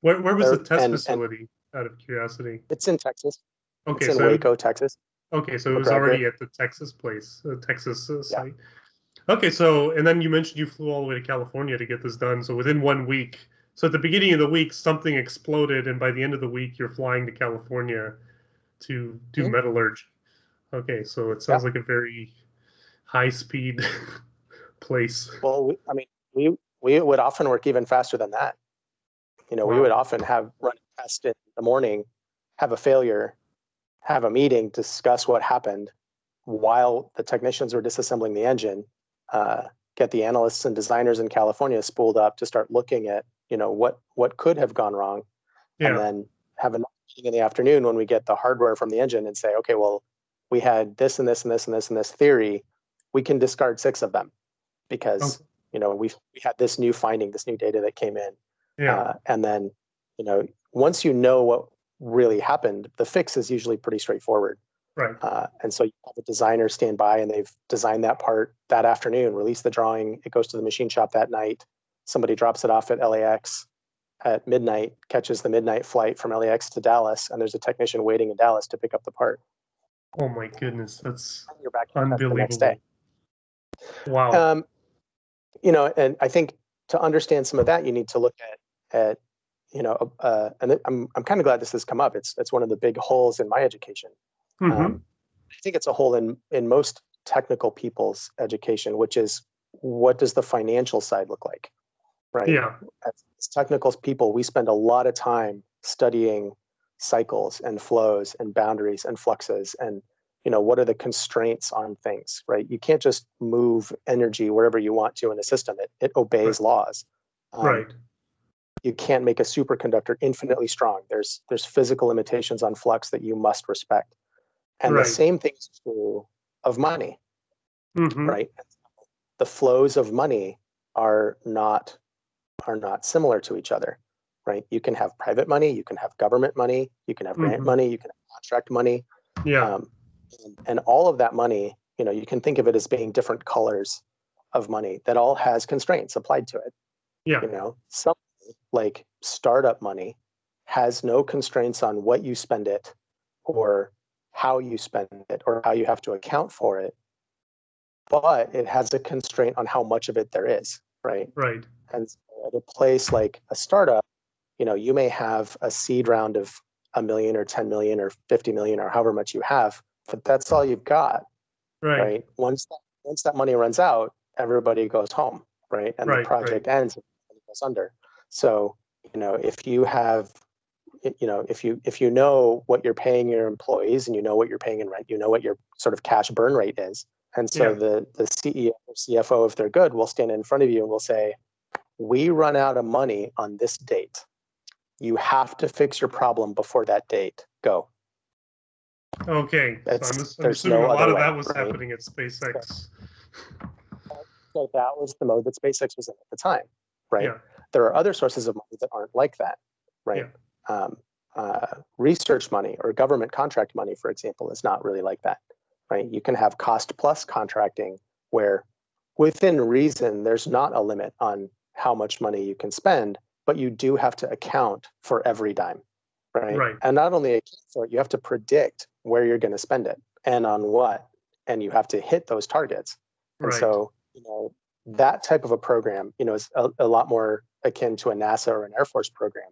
where where was the test and, facility? And out of curiosity. It's in Texas. Okay, it's in so Waco, Texas. Okay, so it was already at the Texas place, the Texas uh, site. Yeah. Okay, so and then you mentioned you flew all the way to California to get this done. So within one week, so at the beginning of the week, something exploded, and by the end of the week, you're flying to California to do mm-hmm. metallurgy. Okay, so it sounds yeah. like a very high speed [LAUGHS] place. Well, we, I mean, we we would often work even faster than that. You know, wow. we would often have run a test in the morning, have a failure, have a meeting, discuss what happened while the technicians were disassembling the engine, uh, get the analysts and designers in California spooled up to start looking at you know what what could have gone wrong yeah. and then have a meeting in the afternoon when we get the hardware from the engine and say okay well we had this and this and this and this and this theory we can discard six of them because okay. you know we we had this new finding this new data that came in yeah. Uh, and then you know once you know what really happened the fix is usually pretty straightforward right uh, and so you have a designer stand by and they've designed that part that afternoon release the drawing it goes to the machine shop that night somebody drops it off at LAX at midnight, catches the midnight flight from LAX to Dallas, and there's a technician waiting in Dallas to pick up the part. Oh my goodness, that's you're back unbelievable. The next day. Wow. Um, you know, and I think to understand some of that, you need to look at at you know, uh, and I'm I'm kind of glad this has come up. It's it's one of the big holes in my education. Mm-hmm. Um, I think it's a hole in in most technical people's education, which is what does the financial side look like? right? Yeah. As technical people, we spend a lot of time studying cycles and flows and boundaries and fluxes and you know what are the constraints on things right? You can't just move energy wherever you want to in a system. It, it obeys right. laws. Um, right. you can't make a superconductor infinitely strong. There's there's physical limitations on flux that you must respect. And right. the same thing is true of money mm-hmm. right? The flows of money are not are not similar to each other, right? You can have private money, you can have government money, you can have grant mm-hmm. money, you can have contract money. Yeah. Um, and, and, all of that money you know, you can think of it as being different colors of money that all has constraints applied to it. Yeah. You know, some like startup money has no constraints on what you spend it or how you spend it or how you have to account for it but it has a constraint on how much of it there is right Right. and so at a place like a startup you know you may have a seed round of a million or 10 million or 50 million or however much you have but that's all you've got Right. right, once that, once that money runs out everybody goes home right? And Right, the project ends and goes under. So you know if you have you know if you if you know what you're paying your employees and you know what you're paying in rent you know what your sort of cash burn rate is. And so Yeah. the the ceo or cfo if they're good will stand in front of you and will say we run out of money on this date you have to fix your problem before that date go Okay. So I'm, I'm assuming no a lot of way, that was right? happening at SpaceX. so that was the mode that spacex was in at the time right Yeah. there are other sources of money that aren't like that right um, uh, research money or government contract money for example is not really like that right you can have cost plus contracting where within reason there's not a limit on how much money you can spend but you do have to account for every dime right, Right. and not only account for it you have to predict where you're going to spend it and on what and you have to hit those targets and Right. so, you know, that type of a program, you know, is a, a lot more akin to a NASA or an Air Force program.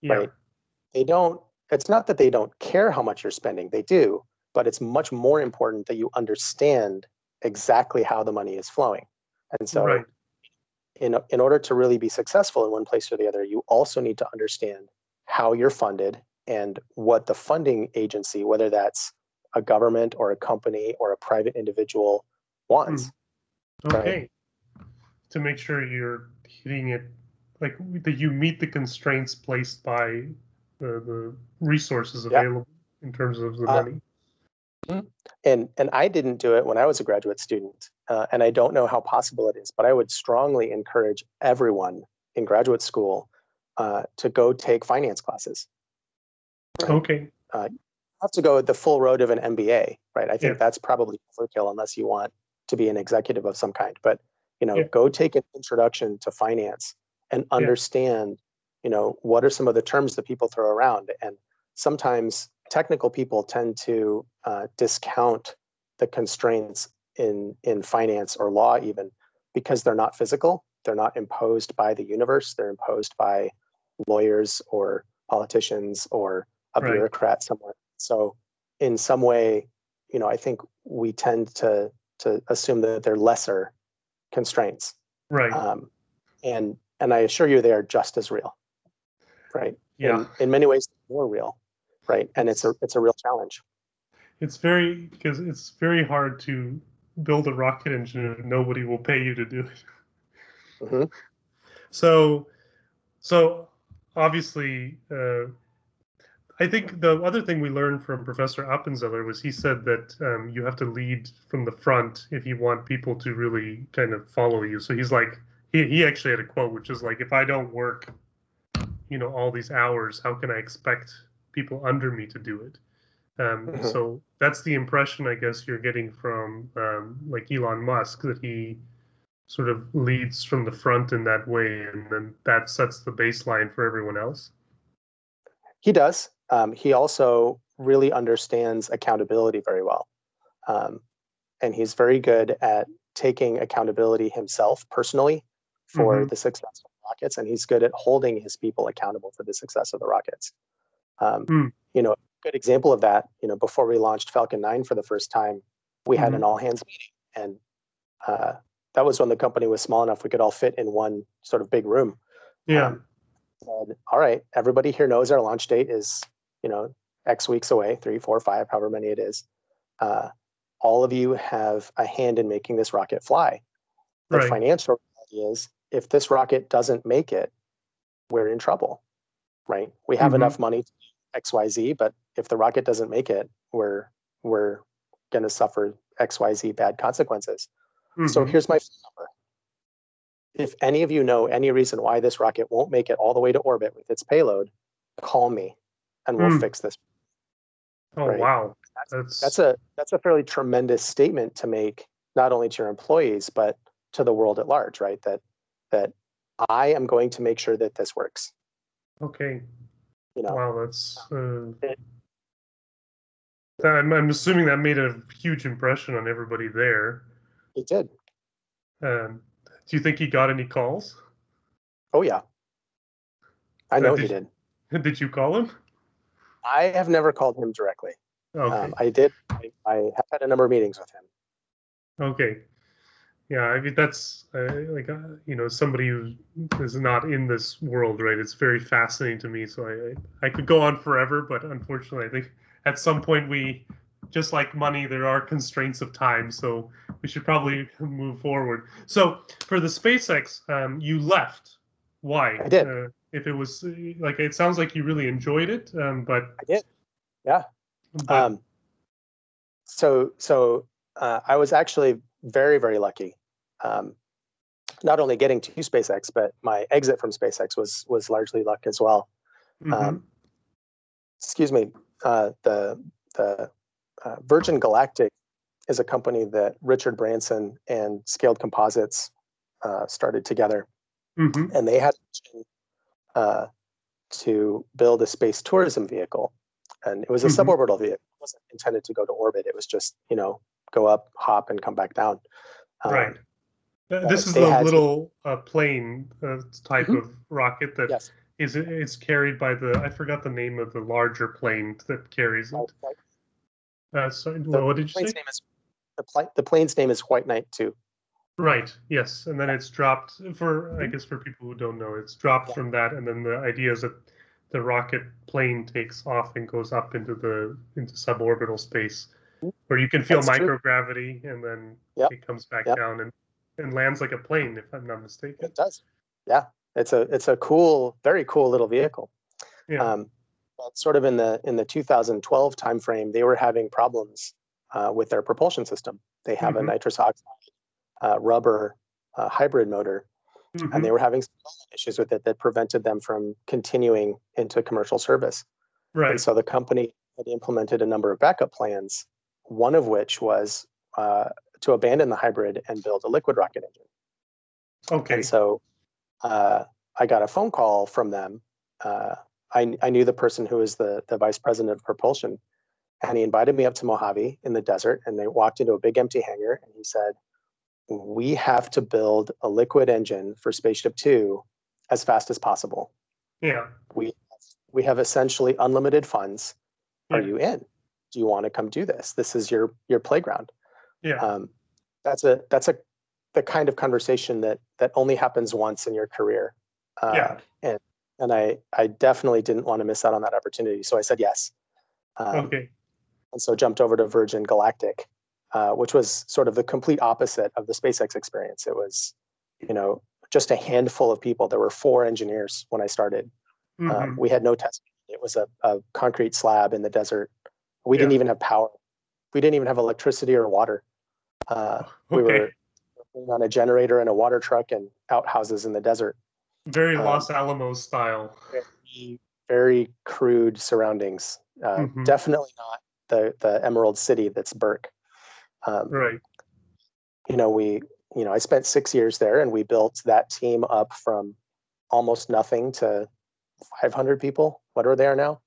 yeah. right. They don't, it's not that they don't care how much you're spending, they do, but it's much more important that you understand exactly how the money is flowing. And so, Right. In, in order to really be successful in one place or the other, you also need to understand how you're funded and what the funding agency, whether that's a government or a company or a private individual, wants. right. Okay. To make sure you're hitting it, like that you meet the constraints placed by the, the resources Yeah. available in terms of the Uh, money. And and I didn't do it when I was a graduate student, uh, and I don't know how possible it is, but I would strongly encourage everyone in graduate school uh, to go take finance classes. right. Okay. Have to go the full road of an MBA, right? I think Yeah. that's probably overkill unless you want to be an executive of some kind. But you know, Yeah. go take an introduction to finance and understand, you know, what are some of the terms that people throw around, and sometimes technical people tend to uh, discount the constraints in in finance or law even because they're not physical they're not imposed by the universe they're imposed by lawyers or politicians or a Right. bureaucrat somewhere so in some way you know i think we tend to to assume that they're lesser constraints Right. um, and and i assure you they are just as real right yeah. in, in many ways more real right and it's a it's a real challenge It's very because it's very hard to build a rocket engine if nobody will pay you to do it. Mhm. So, so obviously, uh, I think the other thing we learned from Professor Appenzeller was he said that um, you have to lead from the front if you want people to really kind of follow you. So he's like, he, he actually had a quote which is like, if I don't work, you know, all these hours, how can I expect people under me to do it? Um, Mhm. So that's the impression I guess you're getting from um, like Elon Musk that he sort of leads from the front in that way, and then that sets the baseline for everyone else. He does. Um, he also really understands accountability very well. Um, and he's very good at taking accountability himself personally for Mhm. the success of rockets. And he's good at holding his people accountable for the success of the rockets. Um, Hmm. You know, a good example of that, you know, before we launched Falcon 9 for the first time, we had an all hands meeting. And uh, that was when the company was small enough we could all fit in one sort of big room Yeah, um, said, all right, everybody here knows our launch date is, you know, X weeks away, three, four, five, however many it is. Uh, all of you have a hand in making this rocket fly. The Right. financial reality is if this rocket doesn't make it, we're in trouble, right? We have Mhm. enough money to XYZ, but if the rocket doesn't make it, we're we're going to suffer XYZ bad consequences. So Mhm. here's my phone number. If any of you know any reason why this rocket won't make it all the way to orbit with its payload, call me and we'll Hmm. fix this. Oh Right. wow, That's, that's that's a that's a fairly tremendous statement to make, not only to your employees but to the world at large, right? That that I am going to make sure that this works. okay. You know, Wow, that's. Uh, I'm, I'm assuming that made a huge impression on everybody there. it did. Um, do you think he got any calls? Oh yeah, I Uh, know did he did. [LAUGHS] Did you call him? I have never called him directly. Okay. Um, I did. I, I have had a number of meetings with him. Okay. Yeah, I mean that's uh, like uh, you know somebody who is not in this world, right? It's very fascinating to me. So I I, I could go on forever, but unfortunately, I think at some point we, just like money, there are constraints of time. So we should probably move forward. So for the SpaceX, um, you left. Why? I did. Uh, if it was uh, like it sounds like you really enjoyed it, um, but I did. Yeah. but- Um, so so uh, I was actually very very lucky. Um, not only getting to SpaceX, but my exit from SpaceX was was largely luck as well. mhm. um, Excuse me. Uh, the the uh, Virgin Galactic is a company that Richard Branson and Scaled Composites uh, started together, Mhm. and they had uh, to build a space tourism vehicle, and it was a Mhm. suborbital vehicle. It wasn't intended to go to orbit. It was just you know go up, hop, and come back down. Um, Right. Uh, this is the little uh, plane uh, type Mhm. of rocket that Yes. is it's carried by the I forgot the name of the larger plane that carries it. Right. Uh, sorry, The what did you plane's say? name is the, pla- the plane's name is White Knight Two. Right. Yes, and then it's dropped for I guess for people who don't know, it's dropped Mm-hmm. Yeah. from that, and then the idea is that the rocket plane takes off and goes up into the into suborbital space, where you can feel Mm-hmm. That's true. microgravity, and then Yep. it comes back Yep. down and and lands like a plane, if I'm not mistaken. It does. Yeah, it's a it's a cool, very cool little vehicle. Yeah. Um, but sort of in the in the 2012 timeframe, they were having problems uh, with their propulsion system. They have Mhm. a nitrous oxide uh, rubber uh, hybrid motor, Mhm. and they were having some issues with it that prevented them from continuing into commercial service. right. And so the company had implemented a number of backup plans, one of which was uh, to abandon the hybrid and build a liquid rocket engine. Okay. And so uh, I got a phone call from them. Uh, I, I knew the person who was the, the vice president of propulsion, and he invited me up to Mojave in the desert. And they walked into a big empty hangar, and he said, "We have to build a liquid engine for Spaceship Two as fast as possible. Yeah. We we have essentially unlimited funds. Are Yeah. you in? Do you want to come do this? This is your your playground." Yeah. um, that's a that's a the kind of conversation that that only happens once in your career. Uh, Yeah. and and i i definitely didn't want to miss out on that opportunity so i said yes. Um, okay. and so jumped over to virgin galactic uh, which was sort of the complete opposite of the spacex experience. It was you know just a handful of people. There were four engineers when i started. Mhm. um, we had no test. It was a, a concrete slab in the desert. We didn't even have power. We didn't even have electricity or water uh, we okay. were working on a generator and a water truck and outhouses in the desert. Very um, Los Alamos style. Very, very crude surroundings. Uh, Mhm. Definitely not the the Emerald City that's Burke. Um, Right. You know, we you know I spent six years there, and we built that team up from almost nothing to 500 people, whatever they are now.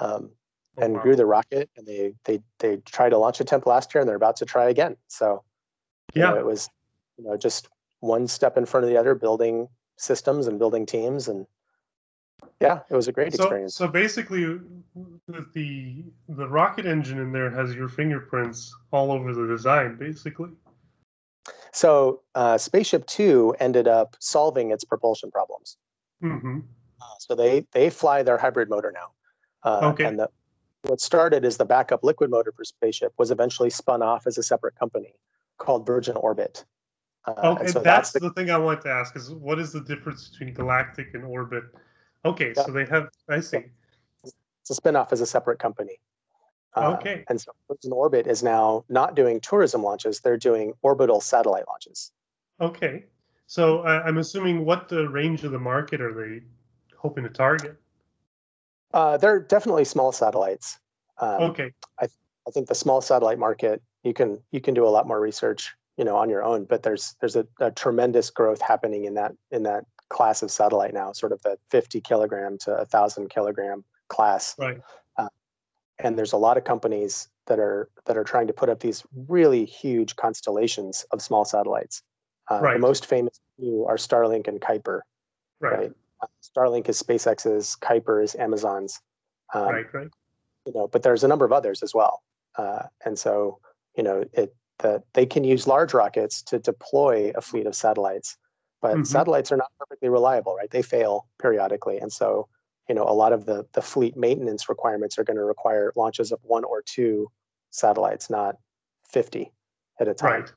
Um, Oh, and wow. grew the rocket, and they they they tried to launch attempt last year, and they're about to try again. So you know, Yeah. it was you know just one step in front of the other building systems and building teams and yeah it was a great So, experience so basically, the, the the rocket engine in there has your fingerprints all over the design, basically. so uh, spaceship two ended up solving its propulsion problems hmm Uh, so they they fly their hybrid motor now uh, Okay. and the, what started as the backup liquid motor for spaceship was eventually spun off as a separate company called virgin orbit uh, and Okay, so that's, the, the thing I wanted to ask: is what is the difference between galactic and orbit? Okay, Yeah. so they have. I see. it's a spin-off as a separate company Uh, Okay. and so virgin orbit is now not doing tourism launches they're doing orbital satellite launches Okay, so I I'm assuming what the range of the market are they hoping to target? Uh, they're definitely small satellites. Um, okay. I, I think the small satellite market, you can you can do a lot more research, you know, on your own. But there's there's a, a tremendous growth happening in that in that class of satellite now, sort of the 50 kilogram to a thousand kilogram class. Right. Uh, and there's a lot of companies that are that are trying to put up these really huge constellations of small satellites. Uh, Right. The most famous two are Starlink and Kuiper. Right. Right. Starlink is SpaceX's, Kuiper is Amazon's. Um, right. Right. you know, but there's a number of others as well. Uh, and so, you know, it that they can use large rockets to deploy a fleet of satellites, but Mhm. satellites are not perfectly reliable, right? They fail periodically, and so, you know, a lot of the the fleet maintenance requirements are going to require launches of one or two satellites, not fifty at a time. Right.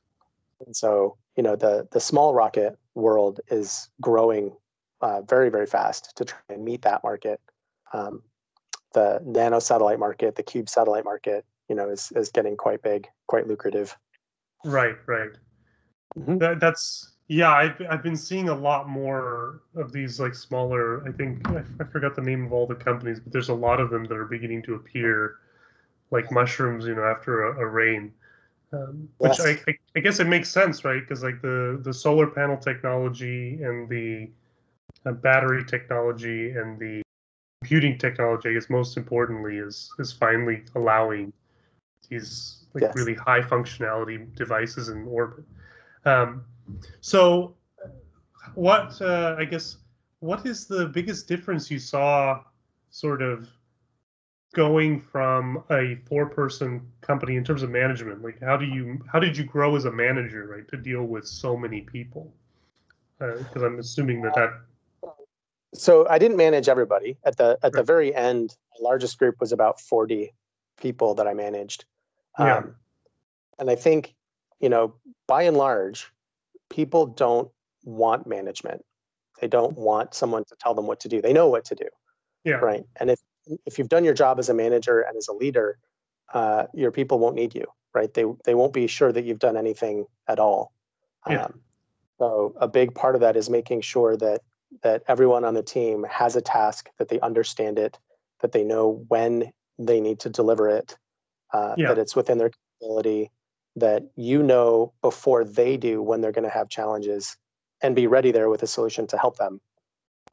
And so, you know, the the small rocket world is growing uh, very, very fast to try and meet that market. Um, the nano satellite market, the cube satellite market, you know, is is getting quite big, quite lucrative. Right. Right. Mhm. That, that's yeah. I've I've been seeing a lot more of these like smaller. I think I, I forgot the name of all the companies, but there's a lot of them that are beginning to appear like mushrooms, you know, after a, a rain. Um, which Yes. I, I, I guess it makes sense, right? Because like the the solar panel technology and the battery technology and the computing technology, I guess most importantly, is is finally allowing these like Yes. really high functionality devices in orbit. Um, so, what uh, I guess what is the biggest difference you saw, sort of going from a four-person company in terms of management? Like, how do you how did you grow as a manager, right, to deal with so many people? Because I'm assuming that that So I didn't manage everybody at the at the very end. The largest group was about forty people that I managed. Yeah. Um, and I think, you know, by and large, people don't want management. They don't want someone to tell them what to do. They know what to do. yeah right and if if you've done your job as a manager and as a leader uh, your people won't need you right they they won't be sure that you've done anything at all Yeah. um, so a big part of that is making sure that that everyone on the team has a task that they understand it that they know when they need to deliver it uh, Yeah. that it's within their capability that you know before they do when they're going to have challenges and be ready there with a solution to help them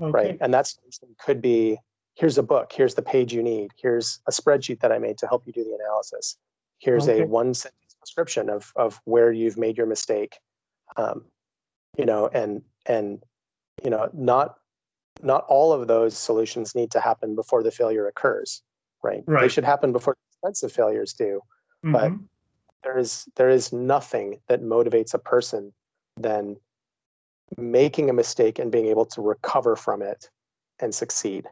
okay. right? And that solution could be here's a book, here's the page you need, here's a spreadsheet that I made to help you do the analysis, here's Okay. a one sentence description of of where you've made your mistake, um, you know, and and you know not not all of those solutions need to happen before the failure occurs, right? They should happen before the expensive failures do. but- Mhm. There is there is nothing that motivates a person than making a mistake and being able to recover from it and succeed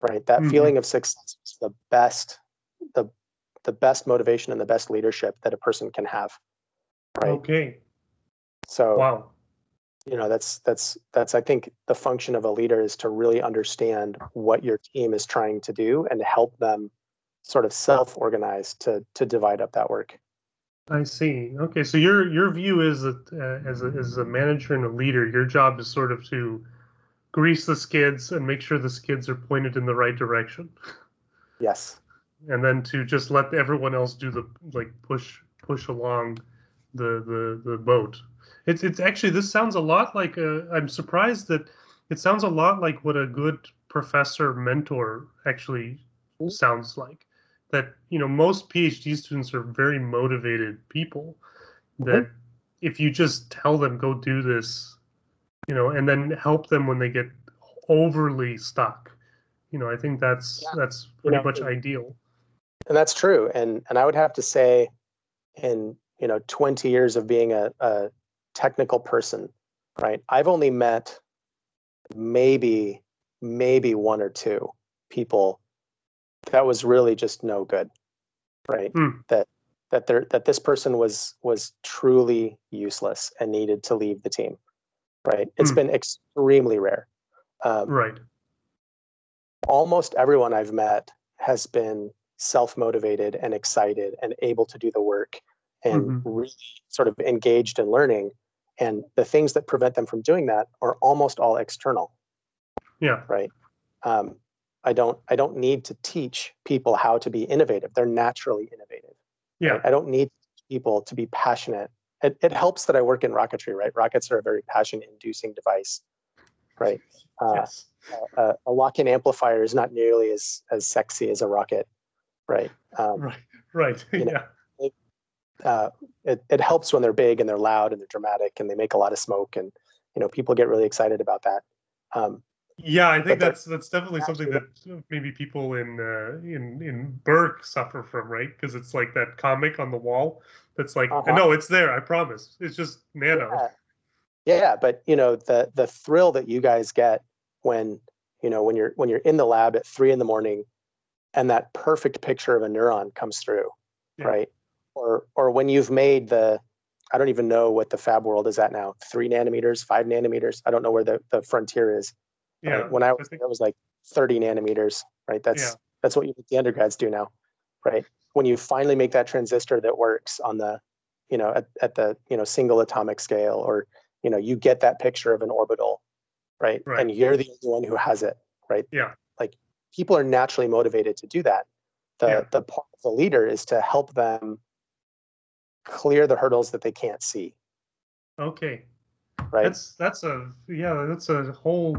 right that Mhm. feeling of success is the best the the best motivation and the best leadership that a person can have right okay. so Wow. You know that's that's that's i think the function of a leader is to really understand what your team is trying to do and help them sort of self organize to to divide up that work I see. Okay, so your your view is that uh, as a as a manager and a leader, your job is sort of to grease the skids and make sure the skids are pointed in the right direction, yes and then to just let everyone else do the like push push along the the the boat. It's it's actually this sounds a lot like a, I'm surprised that it sounds a lot like what a good professor mentor actually Mhm. sounds like. That you know most PhD students are very motivated people. That if you just tell them go do this, you know, and then help them when they get overly stuck, you know, I think that's Yeah. that's pretty know, much ideal. and that's true and and i would have to say in you know 20 years of being a, a technical person right i've only met maybe maybe one or two people that was really just no good right Hmm. that that there that this person was was truly useless and needed to leave the team right It's Hmm. been extremely rare um, Right. almost everyone I've met has been self motivated and excited and able to do the work and Mhm. really sort of engaged in learning. And the things that prevent them from doing that are almost all external, Yeah. right? Um, I don't I don't need to teach people how to be innovative. They're naturally innovative. Yeah. Right? I don't need people to be passionate. It, it helps that I work in rocketry, right? Rockets are a very passion inducing device, right? Uh, yes. a, a lock-in amplifier is not nearly as as sexy as a rocket, right? Um, Right. Right. [LAUGHS] you know, yeah. Uh, it, it helps when they're big and they're loud and they're dramatic and they make a lot of smoke and you know people get really excited about that. Um, Yeah, I think that's that's definitely something that maybe people in uh, in in Birck suffer from, right? Because it's like that comic on the wall that's like, Uh-huh. no, it's there, I promise. It's just nano. yeah. yeah, but you know the the thrill that you guys get when you know when you're when you're in the lab at three in the morning and that perfect picture of a neuron comes through, Yeah. right? Or or when you've made the I don't even know what the fab world is at now, three nanometers, five nanometers. I don't know where the, the frontier is. Yeah. right? When I was think- it was like 30 nanometers, right? That's Yeah. that's what you, the undergrads do now, right? When you finally make that transistor that works on the, you know, at, at the you know single atomic scale, or you know, you get that picture of an orbital, right? Right. And you're the only one who has it, right? Yeah. Like people are naturally motivated to do that. The Yeah. the part of the leader is to help them clear the hurdles that they can't see, okay. right? That's that's a yeah, that's a whole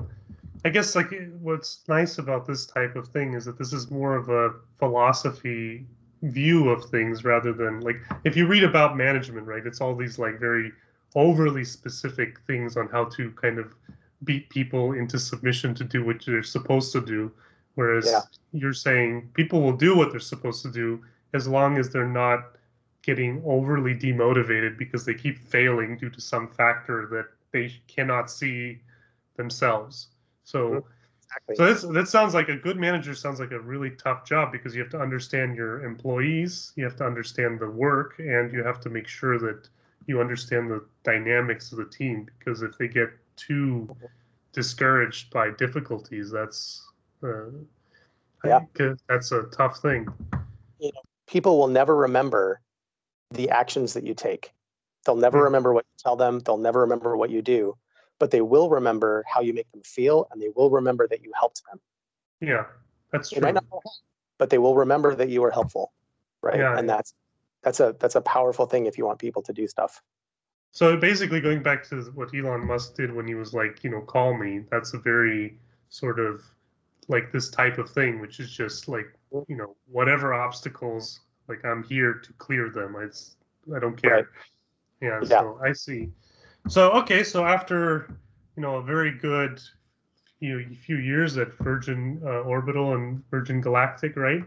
I guess like what's nice about this type of thing is that this is more of a philosophy view of things rather than like if you read about management, right? It's all these like very overly specific things on how to kind of beat people into submission to do what they're supposed to do. Whereas Yeah. you're saying people will do what they're supposed to do as long as they're not getting overly demotivated because they keep failing due to some factor that they cannot see themselves. So, Exactly. so this that sounds like a good manager sounds like a really tough job because you have to understand your employees, you have to understand the work, and you have to make sure that you understand the dynamics of the team. Because if they get too discouraged by difficulties, that's uh, Yeah. I think that's a tough thing. people will never remember the actions that you take. They'll never Hmm. remember what you tell them. They'll never remember what you do, but they will remember how you make them feel and they will remember that you helped them. Yeah, that's They true. might not but they will remember that you were helpful. Right. Yeah. And that's that's a that's a powerful thing if you want people to do stuff. So basically, going back to what Elon Musk did when he was like, you know, call me. That's a very sort of like this type of thing, which is just like, you know, whatever obstacles, like I'm here to clear them. It's I don't care. Right. Yeah. Yeah. So I see. So okay. So after you know a very good you few few years at Virgin uh, Orbital and Virgin Galactic, right?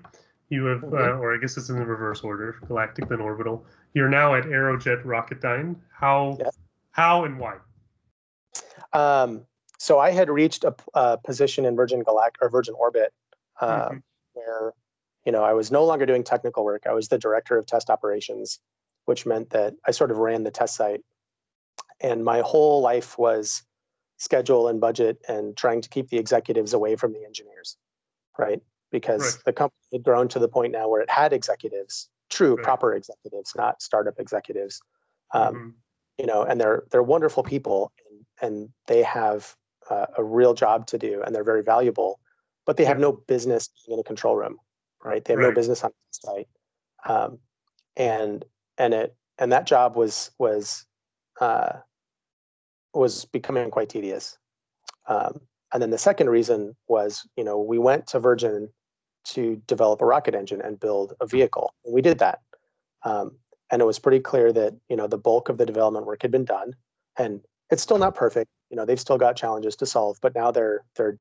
You have, uh, Mhm. or I guess it's in the reverse order: Galactic, then Orbital. You're now at Aerojet Rocketdyne. How, Yes. how, and why? Um, so I had reached a position in Virgin Galactic or Virgin Orbit uh, Mhm. where you know I was no longer doing technical work. I was the director of test operations, which meant that I sort of ran the test site, and my whole life was schedule and budget and trying to keep the executives away from the engineers, right? Because Right. the company had grown to the point now where it had executives, true Right. proper executives, not startup executives. Um, Mhm. you know, and they're they're wonderful people, and, and they have uh, a real job to do, and they're very valuable, but they have no business being in a control room, right? They have no business on the site, um, and and it and that job was was uh, was becoming quite tedious. Um, and then the second reason was, you know, we went to Virgin to develop a rocket engine and build a vehicle, and we did that. Um, and it was pretty clear that you know the bulk of the development work had been done and it's still not perfect you know they've still got challenges to solve but now they're they're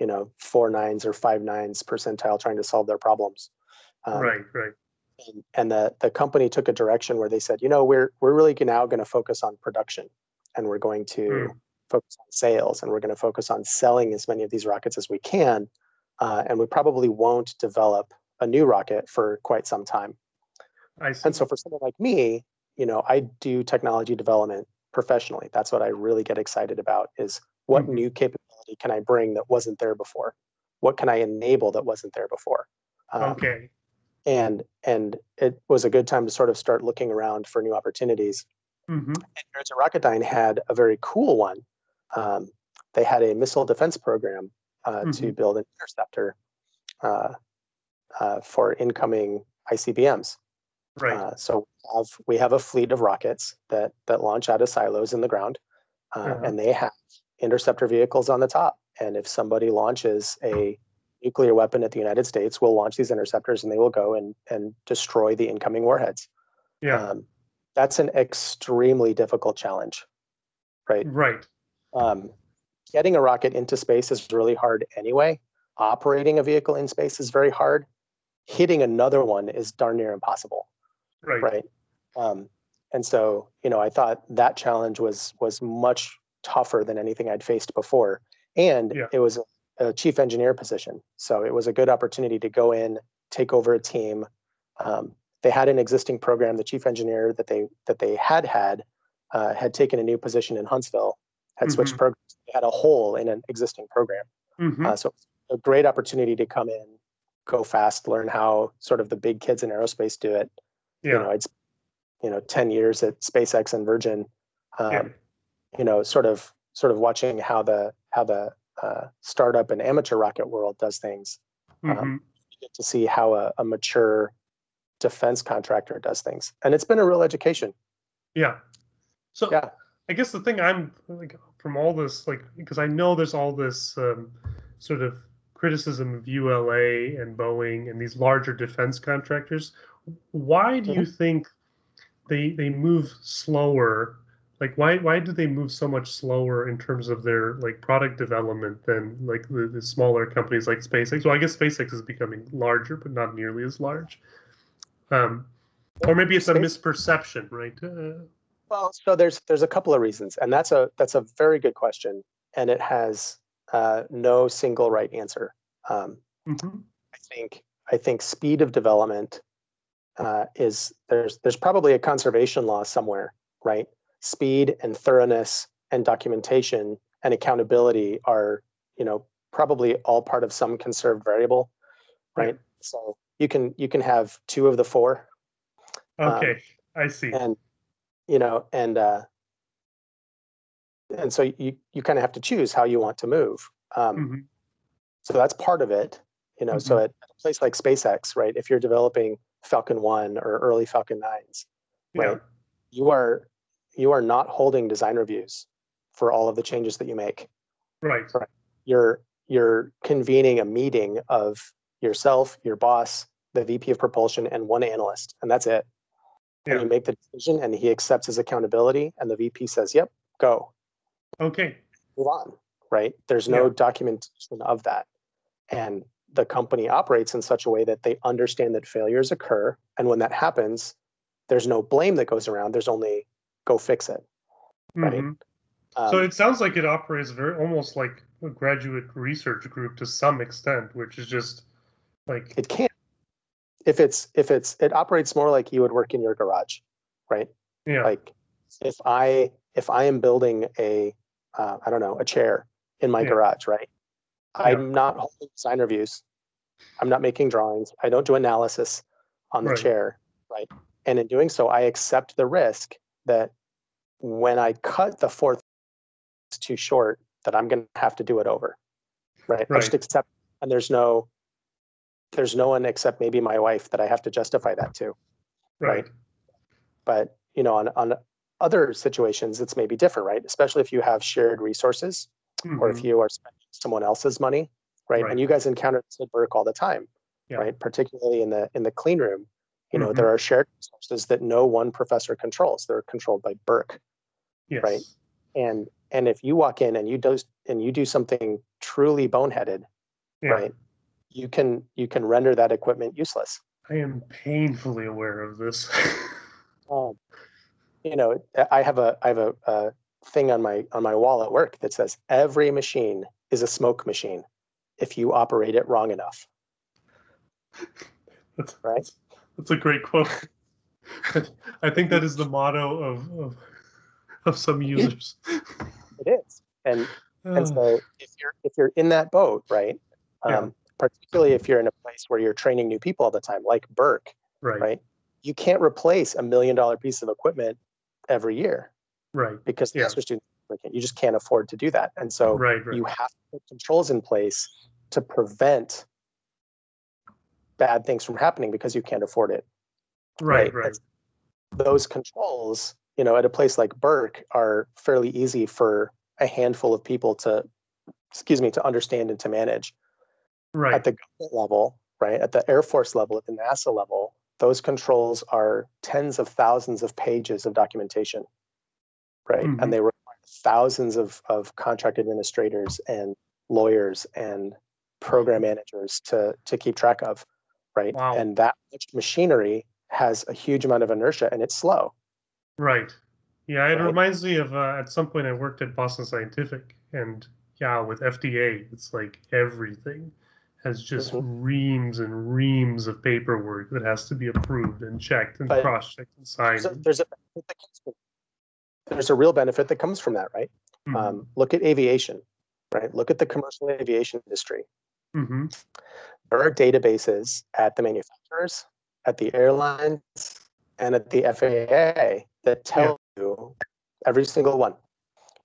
you know four nines or five nines percentile trying to solve their problems um, right, right. and, and the the company took a direction where they said you know we're we're really now going to focus on production and we're going to Mm. focus on sales and we're going to focus on selling as many of these rockets as we can uh, and we probably won't develop a new rocket for quite some time I see. and so for someone like me, you know, I do technology development professionally. That's what I really get excited about is what Mhm. new can I bring that wasn't there before? What can I enable that wasn't there before? Um, okay. And and it was a good time to sort of start looking around for new opportunities. hmm And Aerojet Rocketdyne had a very cool one. Um, they had a missile defense program uh, Mhm. to build an interceptor uh, uh, for incoming ICBMs. Right. Uh, so we have, we have a fleet of rockets that that launch out of silos in the ground, uh, Uh-huh. and they have interceptor vehicles on the top. And if somebody launches a nuclear weapon at the United States, we'll launch these interceptors, and they will go and and destroy the incoming warheads. yeah. Um, that's an extremely difficult challenge, right? right. Um, getting a rocket into space is really hard anyway. Operating a vehicle in space is very hard. Hitting another one is darn near impossible Right. right um, and so you know i thought that challenge was was much tougher than anything i'd faced before and Yeah. it was a, chief engineer position so it was a good opportunity to go in take over a team um, they had an existing program the chief engineer that they that they had had uh, had taken a new position in huntsville had switched Mhm. programs had a hole in an existing program Mhm. uh, so a great opportunity to come in go fast learn how sort of the big kids in aerospace do it yeah. you know, it's you know, 10 years at SpaceX and Virgin, um, yeah. You know, sort of sort of watching how the how the uh, startup and amateur rocket world does things. Um, You get to see how a, a mature defense contractor does things, and it's been a real education. Yeah. So Yeah. I guess the thing I'm like from all this, like, because I know there's all this um, sort of criticism of ULA and Boeing and these larger defense contractors. Why do you think they they move slower? Like, why why do they move so much slower in terms of their like product development than like the, the smaller companies like SpaceX? Well, I guess SpaceX is becoming larger, but not nearly as large. Um, or maybe it's a misperception, right? Uh, Well, so there's there's a couple of reasons, and that's a that's a very good question, and it has uh, no single right answer. Um, mhm. I think I think speed of development uh, is there's there's probably a conservation law somewhere, right? Speed and thoroughness and documentation and accountability are you know probably all part of some conserved variable, right? Right. So you can you can have two of the four, Um, Okay, I see. and you know and uh, and so you you kind of have to choose how you want to move. Um, Mhm. So that's part of it. You know, so Mhm. at a place like SpaceX, right? If you're developing Falcon One or early Falcon Nines, Yeah, right. you are you are not holding design reviews for all of the changes that you make. right. right. You're you're convening a meeting of yourself, your boss, the VP of propulsion, and one analyst, and that's it. And you make the decision, and he accepts his accountability, and the VP says, "Yep, go." Okay. move on, right? There's no Yeah. documentation of that. And the company operates in such a way that they understand that failures occur. And when that happens, there's no blame that goes around. There's only go fix it. Right. Mhm. Um, so it sounds like it operates very almost like a graduate research group to some extent, which is just like it can't. If it's if it's it operates more like you would work in your garage, right? yeah, Like if I if I am building a uh, I don't know a chair in my Yeah. garage, right? I'm not holding design reviews. I'm not making drawings. I don't do analysis on the Right. chair, right? And in doing so, I accept the risk that when I cut the fourth it's too short, that I'm going to have to do it over, right? I just accept, and there's no, there's no one except maybe my wife that I have to justify that to right. but you know on on other situations it's maybe different right especially if you have shared resources or if Mhm. you are spending someone else's money right, Right. and you guys encounter this at work all the time Yeah. right particularly in the in the clean room you know Mhm. there are shared resources that no one professor controls they're controlled by Birck yes. right. and and if you walk in and you do and you do something truly boneheaded Yeah. right you can you can render that equipment useless I am painfully aware of this. [LAUGHS] um, you know i have a i have a, a thing on my on my wall at work that says every machine is a smoke machine if you operate it wrong enough [LAUGHS] that's, right that's a great quote. I think that is the motto of of, of some users. it is and and so if you're if you're in that boat right um, Yeah. particularly if you're in a place where you're training new people all the time like birck right. right you can't replace a million dollar piece of equipment every year Right. because the Yeah. You just can't afford to do that. And so right, right. you have to put controls in place to prevent bad things from happening because you can't afford it. Right, right. right. Those controls, you know, at a place like Birck are fairly easy for a handful of people to, excuse me, to understand and to manage. Right. At the government level, right, at the Air Force level, at the NASA level, those controls are tens of thousands of pages of documentation, right? Mm-hmm. And they require thousands of, of contract administrators and lawyers and program managers to, to keep track of, right? Wow. And that machinery has a huge amount of inertia and it's slow. Right. Yeah, it right? reminds me of uh, at some point I worked at Boston Scientific, and yeah, with FDA, it's like everything has just mm-hmm. reams and reams of paperwork that has to be approved and checked and cross-checked and signed. So there's a there's a real benefit that comes from that, right? Mm-hmm. Um, look at aviation, right? Look at the commercial aviation industry. Mm-hmm. There are databases at the manufacturers, at the airlines, and at the FAA that tell yeah. you every single one.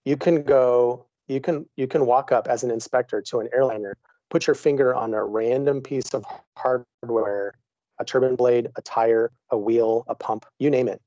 You can go, you can you can walk up as an inspector to an airliner put your finger on a random piece of hardware, a turbine blade, a tire, a wheel, a pump, you name it.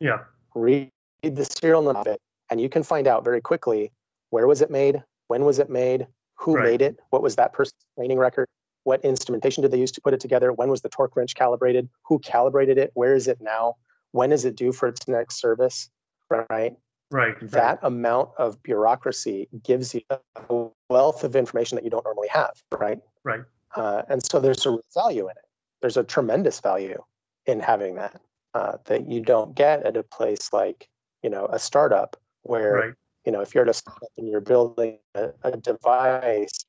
Yeah. Read the serial number of it, and you can find out very quickly where was it made, when was it made, who right. made it, what was that person's training record, what instrumentation did they use to put it together, when was the torque wrench calibrated, who calibrated it, where is it now, when is it due for its next service, right? Right. That right. amount of bureaucracy gives you a wealth of information that you don't normally have, right? Right. Uh, and so there's a value in it. There's a tremendous value in having that uh, that you don't get at a place like you know a startup where right. you know if you're at a startup and you're building a, a device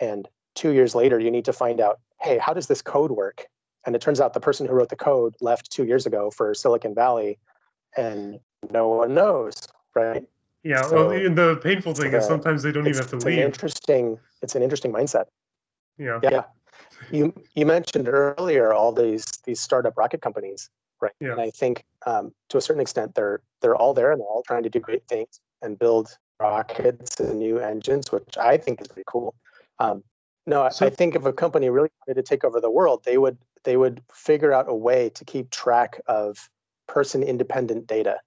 and two years later you need to find out hey how does this code work and it turns out the person who wrote the code left two years ago for silicon valley and no one knows, right? Yeah. So, well, the painful thing is sometimes they don't even have to leave. interesting. It's an interesting mindset. Yeah. Yeah. You you mentioned earlier all these these startup rocket companies, right? Yeah. And I think um, to a certain extent they're they're all there and they're all trying to do great things and build rockets and new engines, which I think is pretty cool. Um, no, so, I think if a company really wanted to take over the world, they would they would figure out a way to keep track of person independent data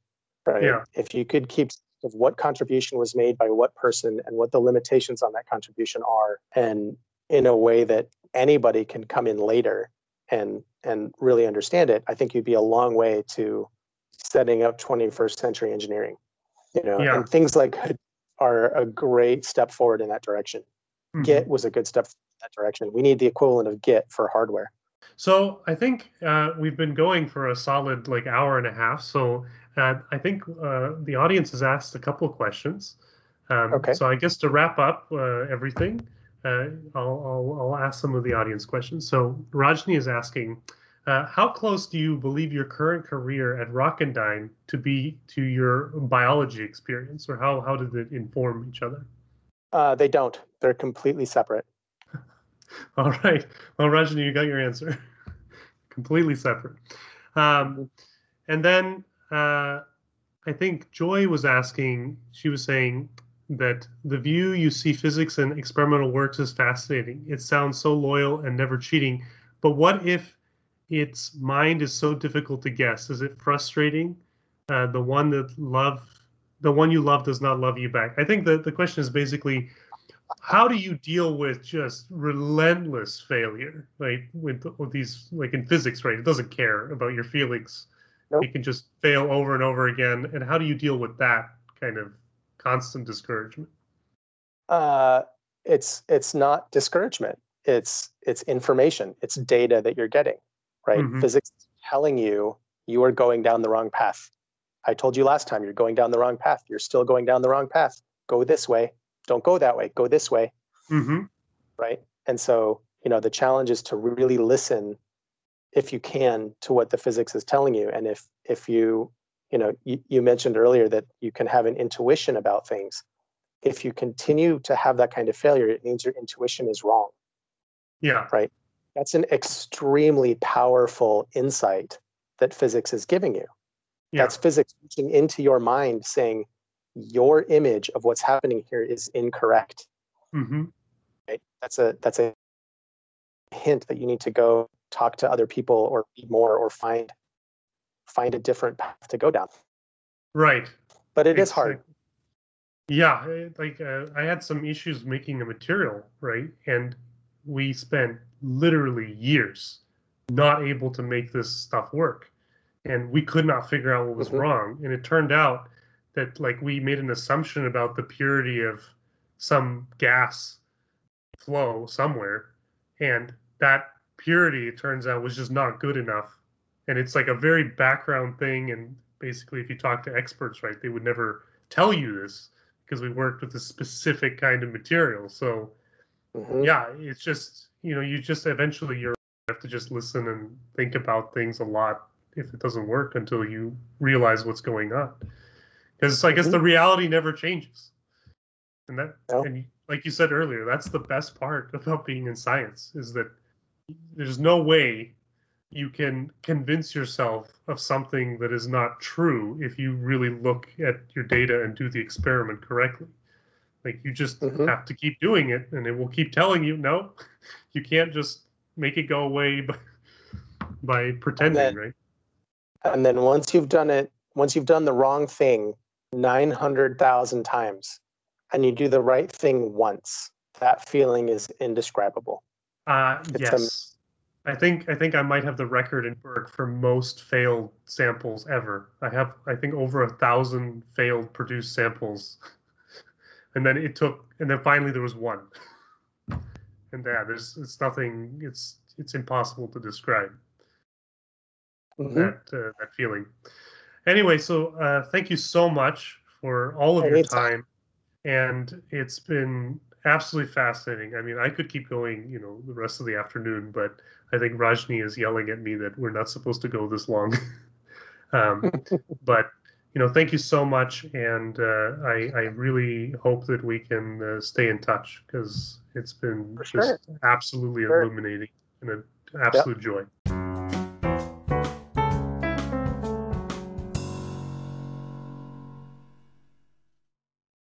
right yeah. if you could keep of what contribution was made by what person and what the limitations on that contribution are and in a way that anybody can come in later and and really understand it i think you'd be a long way to setting up 21st century engineering you know yeah. and things like are a great step forward in that direction mm-hmm. git was a good step in that direction we need the equivalent of git for hardware so I think uh, we've been going for a solid like hour and a half. So uh, I think uh, the audience has asked a couple of questions. Um, okay. So I guess to wrap up uh, everything, uh, I'll, I'll, I'll ask some of the audience questions. So Rajni is asking, uh, how close do you believe your current career at Rocketdyne to be to your biology experience, or how how did it inform each other? They don't. They're completely separate. [LAUGHS] All right. Well, Rajni, you got your answer. [LAUGHS] Completely separate. Um, and then uh, I think Joy was asking, she was saying that the view you see physics and experimental works is fascinating. It sounds so loyal and never cheating. But what if its mind is so difficult to guess? Is it frustrating? Uh, the one that love, the one you love does not love you back. I think that the question is basically how do you deal with just relentless failure like with, with these like in physics right? It doesn't care about your feelings. Nope. it can just fail over and over again. And how do you deal with that kind of constant discouragement? Uh, it's it's not discouragement. It's it's information. It's data that you're getting right? Mm-hmm. physics telling you you are going down the wrong path i told you last time you're going down the wrong path. You're still going down the wrong path. Go this way. Don't go that way. Go this way. Mm-hmm. right? And so you know the challenge is to really listen if you can to what the physics is telling you. And if if you you know you, you mentioned earlier that you can have an intuition about things. If you continue to have that kind of failure it means your intuition is wrong. Yeah. Right? That's an extremely powerful insight that physics is giving you yeah. that's physics reaching into your mind saying your image of what's happening here is incorrect. Mm-hmm. Right? That's a that's a hint that you need to go talk to other people or read more or find find a different path to go down. Right. But it it's, is hard. yeah, like uh, I had some issues making a material, right? And we spent literally years not able to make this stuff work. And we could not figure out what was mm-hmm. wrong. And it turned out that like we made an assumption about the purity of some gas flow somewhere and that purity it turns out was just not good enough and it's like a very background thing and basically if you talk to experts right they would never tell you this because we worked with a specific kind of material so mm-hmm. yeah it's just you know you just eventually you have to just listen and think about things a lot if it doesn't work until you realize what's going on because i guess mm-hmm. the reality never changes and that no. and like you said earlier that's the best part [LAUGHS] about being in science is that there's no way you can convince yourself of something that is not true if you really look at your data and do the experiment correctly. Like you just mm-hmm. have to keep doing it and it will keep telling you no, [LAUGHS] you can't just make it go away [LAUGHS] by, by pretending, then, right? And then once you've done it, once you've done the wrong thing 900,000 times and you do the right thing once, that feeling is indescribable. Uh, yes. I think I think I might have the record in Birck for most failed samples ever. I have I think over a thousand failed produced samples, [LAUGHS] and then it took and then finally there was one, [LAUGHS] and yeah, there's it's nothing. It's it's impossible to describe mm-hmm. that uh, that feeling. Anyway, so uh, thank you so much for all of your time, and it's been absolutely fascinating. I mean, I could keep going, you know, the rest of the afternoon, but I think Rajni is yelling at me that we're not supposed to go this long. [LAUGHS] um, [LAUGHS] but you know, thank you so much, and uh, I, I really hope that we can uh, stay in touch because it's been For just sure. absolutely sure. illuminating and an absolute yep. joy.